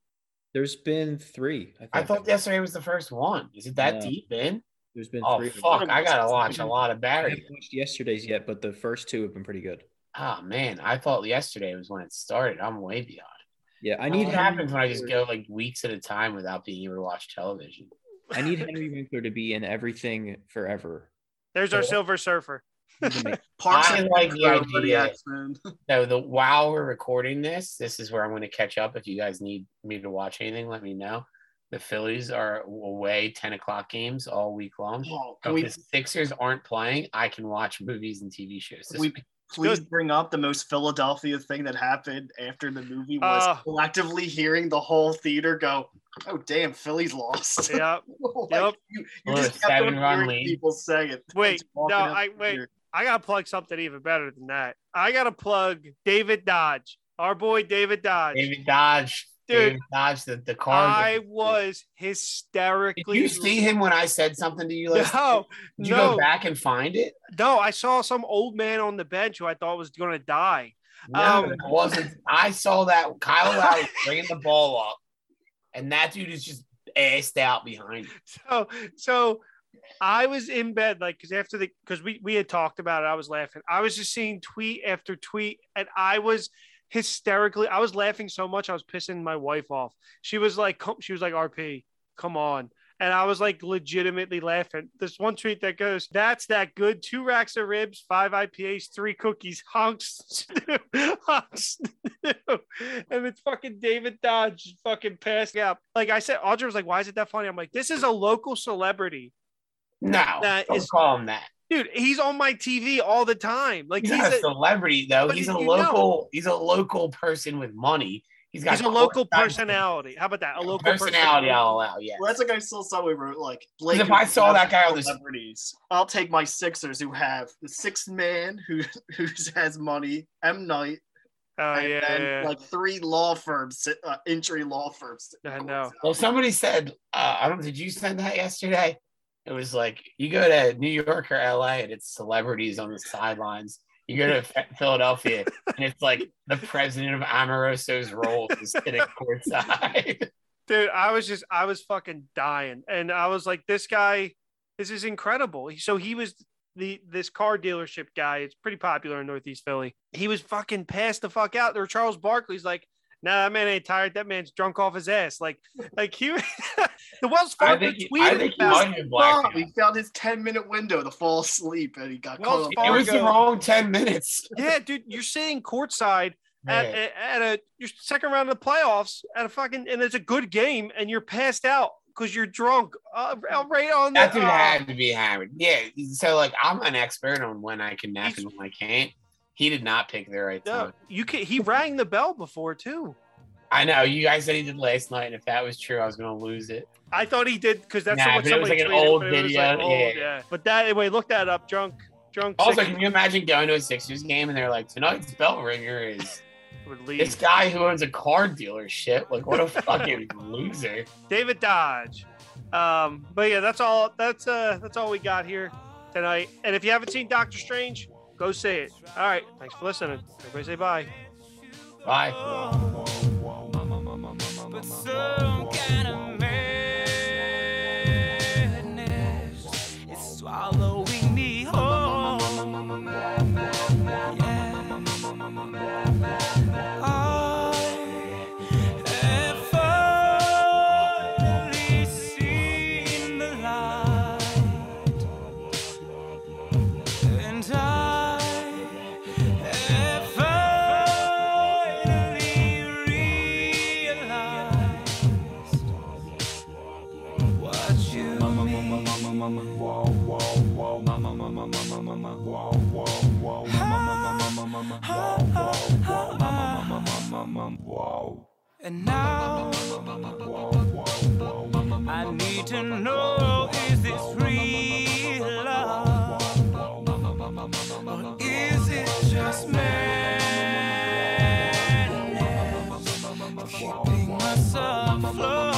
There's been three. I, think. I thought yesterday was the first one. Is it that No. deep in? There's been Oh three. fuck! I gotta watch a lot of I Barry. haven't watched yesterday's yet, but the first two have been pretty good. Oh man, I thought yesterday was when it started. I'm way beyond. Yeah, I I need. need what Henry happens when I just go like weeks at a time without being able to watch television. I need Henry Winkler to be in everything forever. There's our Silver Surfer. He's amazing. Parks I and like the idea. So the while we're recording this, this is where I'm going to catch up. If you guys need me to watch anything, let me know. The Phillies are away 10 o'clock games all week long. Oh, So we if the Sixers aren't playing, I can watch movies and TV shows. This we week. please bring up the most Philadelphia thing that happened after the movie was Ah. collectively hearing the whole theater go, "Oh damn, Philly's lost." Yep. Like, Yep. You, you just a kept on seven-run hearing lead. people say it. Wait, no, I- wait. theater. I gotta plug something even better than that. I gotta plug David Dodge, our boy David Dodge. David Dodge. Dude, David Dodge, the, the car. I was Did hysterically. you see him when I said something to you? Last No, Did you no, go back and find it? no. I saw some old man on the bench who I thought was gonna die. No, Um, it wasn't. I saw that Kyle Lowry bringing the ball up, and that dude is just assed out behind. him. So, so I was in bed, like, because after the, because we we had talked about it, I was laughing. I was just seeing tweet after tweet, and I was hysterically. I was laughing so much, I was pissing my wife off. She was like, she was like, RP, come on. And I was like legitimately laughing. This one tweet that goes, That's that good. Two racks of ribs, five IPAs, three cookies, honks, honks, and it's fucking David Dodge fucking passing out. Like I said, Audra was like, Why is it that funny? I'm like, This is a local celebrity No, That don't is- call him that. dude. He's on my TV all the time. Like He's, he's, a a, celebrity though. He's a you know- local. He's a local person with money. He's got he's a local courtside personality. How about that? A local personality. I'll allow. Yes. Well, that's like I still saw someone wrote like Because if I saw that guy on the celebrities, I'll take my Sixers who have the sixth man who who has money, M Night, Oh and yeah, then yeah, yeah. like three law firms, uh, entry law firms. I know. Well, somebody said, uh, I don't. Did you send that yesterday? It was like you go to New York or LA and it's celebrities on the sidelines. You go to Philadelphia and it's like the president of Amoroso's roll is sitting courtside. dude. I was just, I was fucking dying, and I was like, this guy, this is incredible. So he was the this car dealership guy. It's pretty popular in Northeast Philly. He was fucking passed the fuck out there. Charles Barkley's like. Nah, that man ain't tired. That man's drunk off his ass. Like, like he, the Wells I Fargo think, he- I tweeted think he about might have been blacked Stop, out. he found his 10 minute window to fall asleep and he got Wells caught It was the wrong 10 minutes. Yeah, dude, you're sitting courtside at, at, at a your second round of the playoffs at a fucking and it's a good game and you're passed out because you're drunk uh, right on the. That dude uh, had to be hammered. Yeah. So, like, I'm an expert on when I can nap and when I can't. He did not pick the right no, time. you can. He rang the bell before too. I know you guys said he did last night, and if that was true, I was going to lose it. I thought he did because that's Nah, what but it was somebody like an old video, like old, yeah. yeah. But that anyway, look that up. Drunk, drunk. Also, six can you imagine going to a Sixers game and they're like, tonight's bell ringer is this guy who owns a car dealership? Like, what a fucking loser. David Dodge. Um, but yeah, that's all. That's uh, that's all we got here tonight. And if you haven't seen Doctor Strange, go see it. All right, thanks for listening. Everybody say bye. Bye. And now I need to know is this real love or is it just madness keeping us afloat?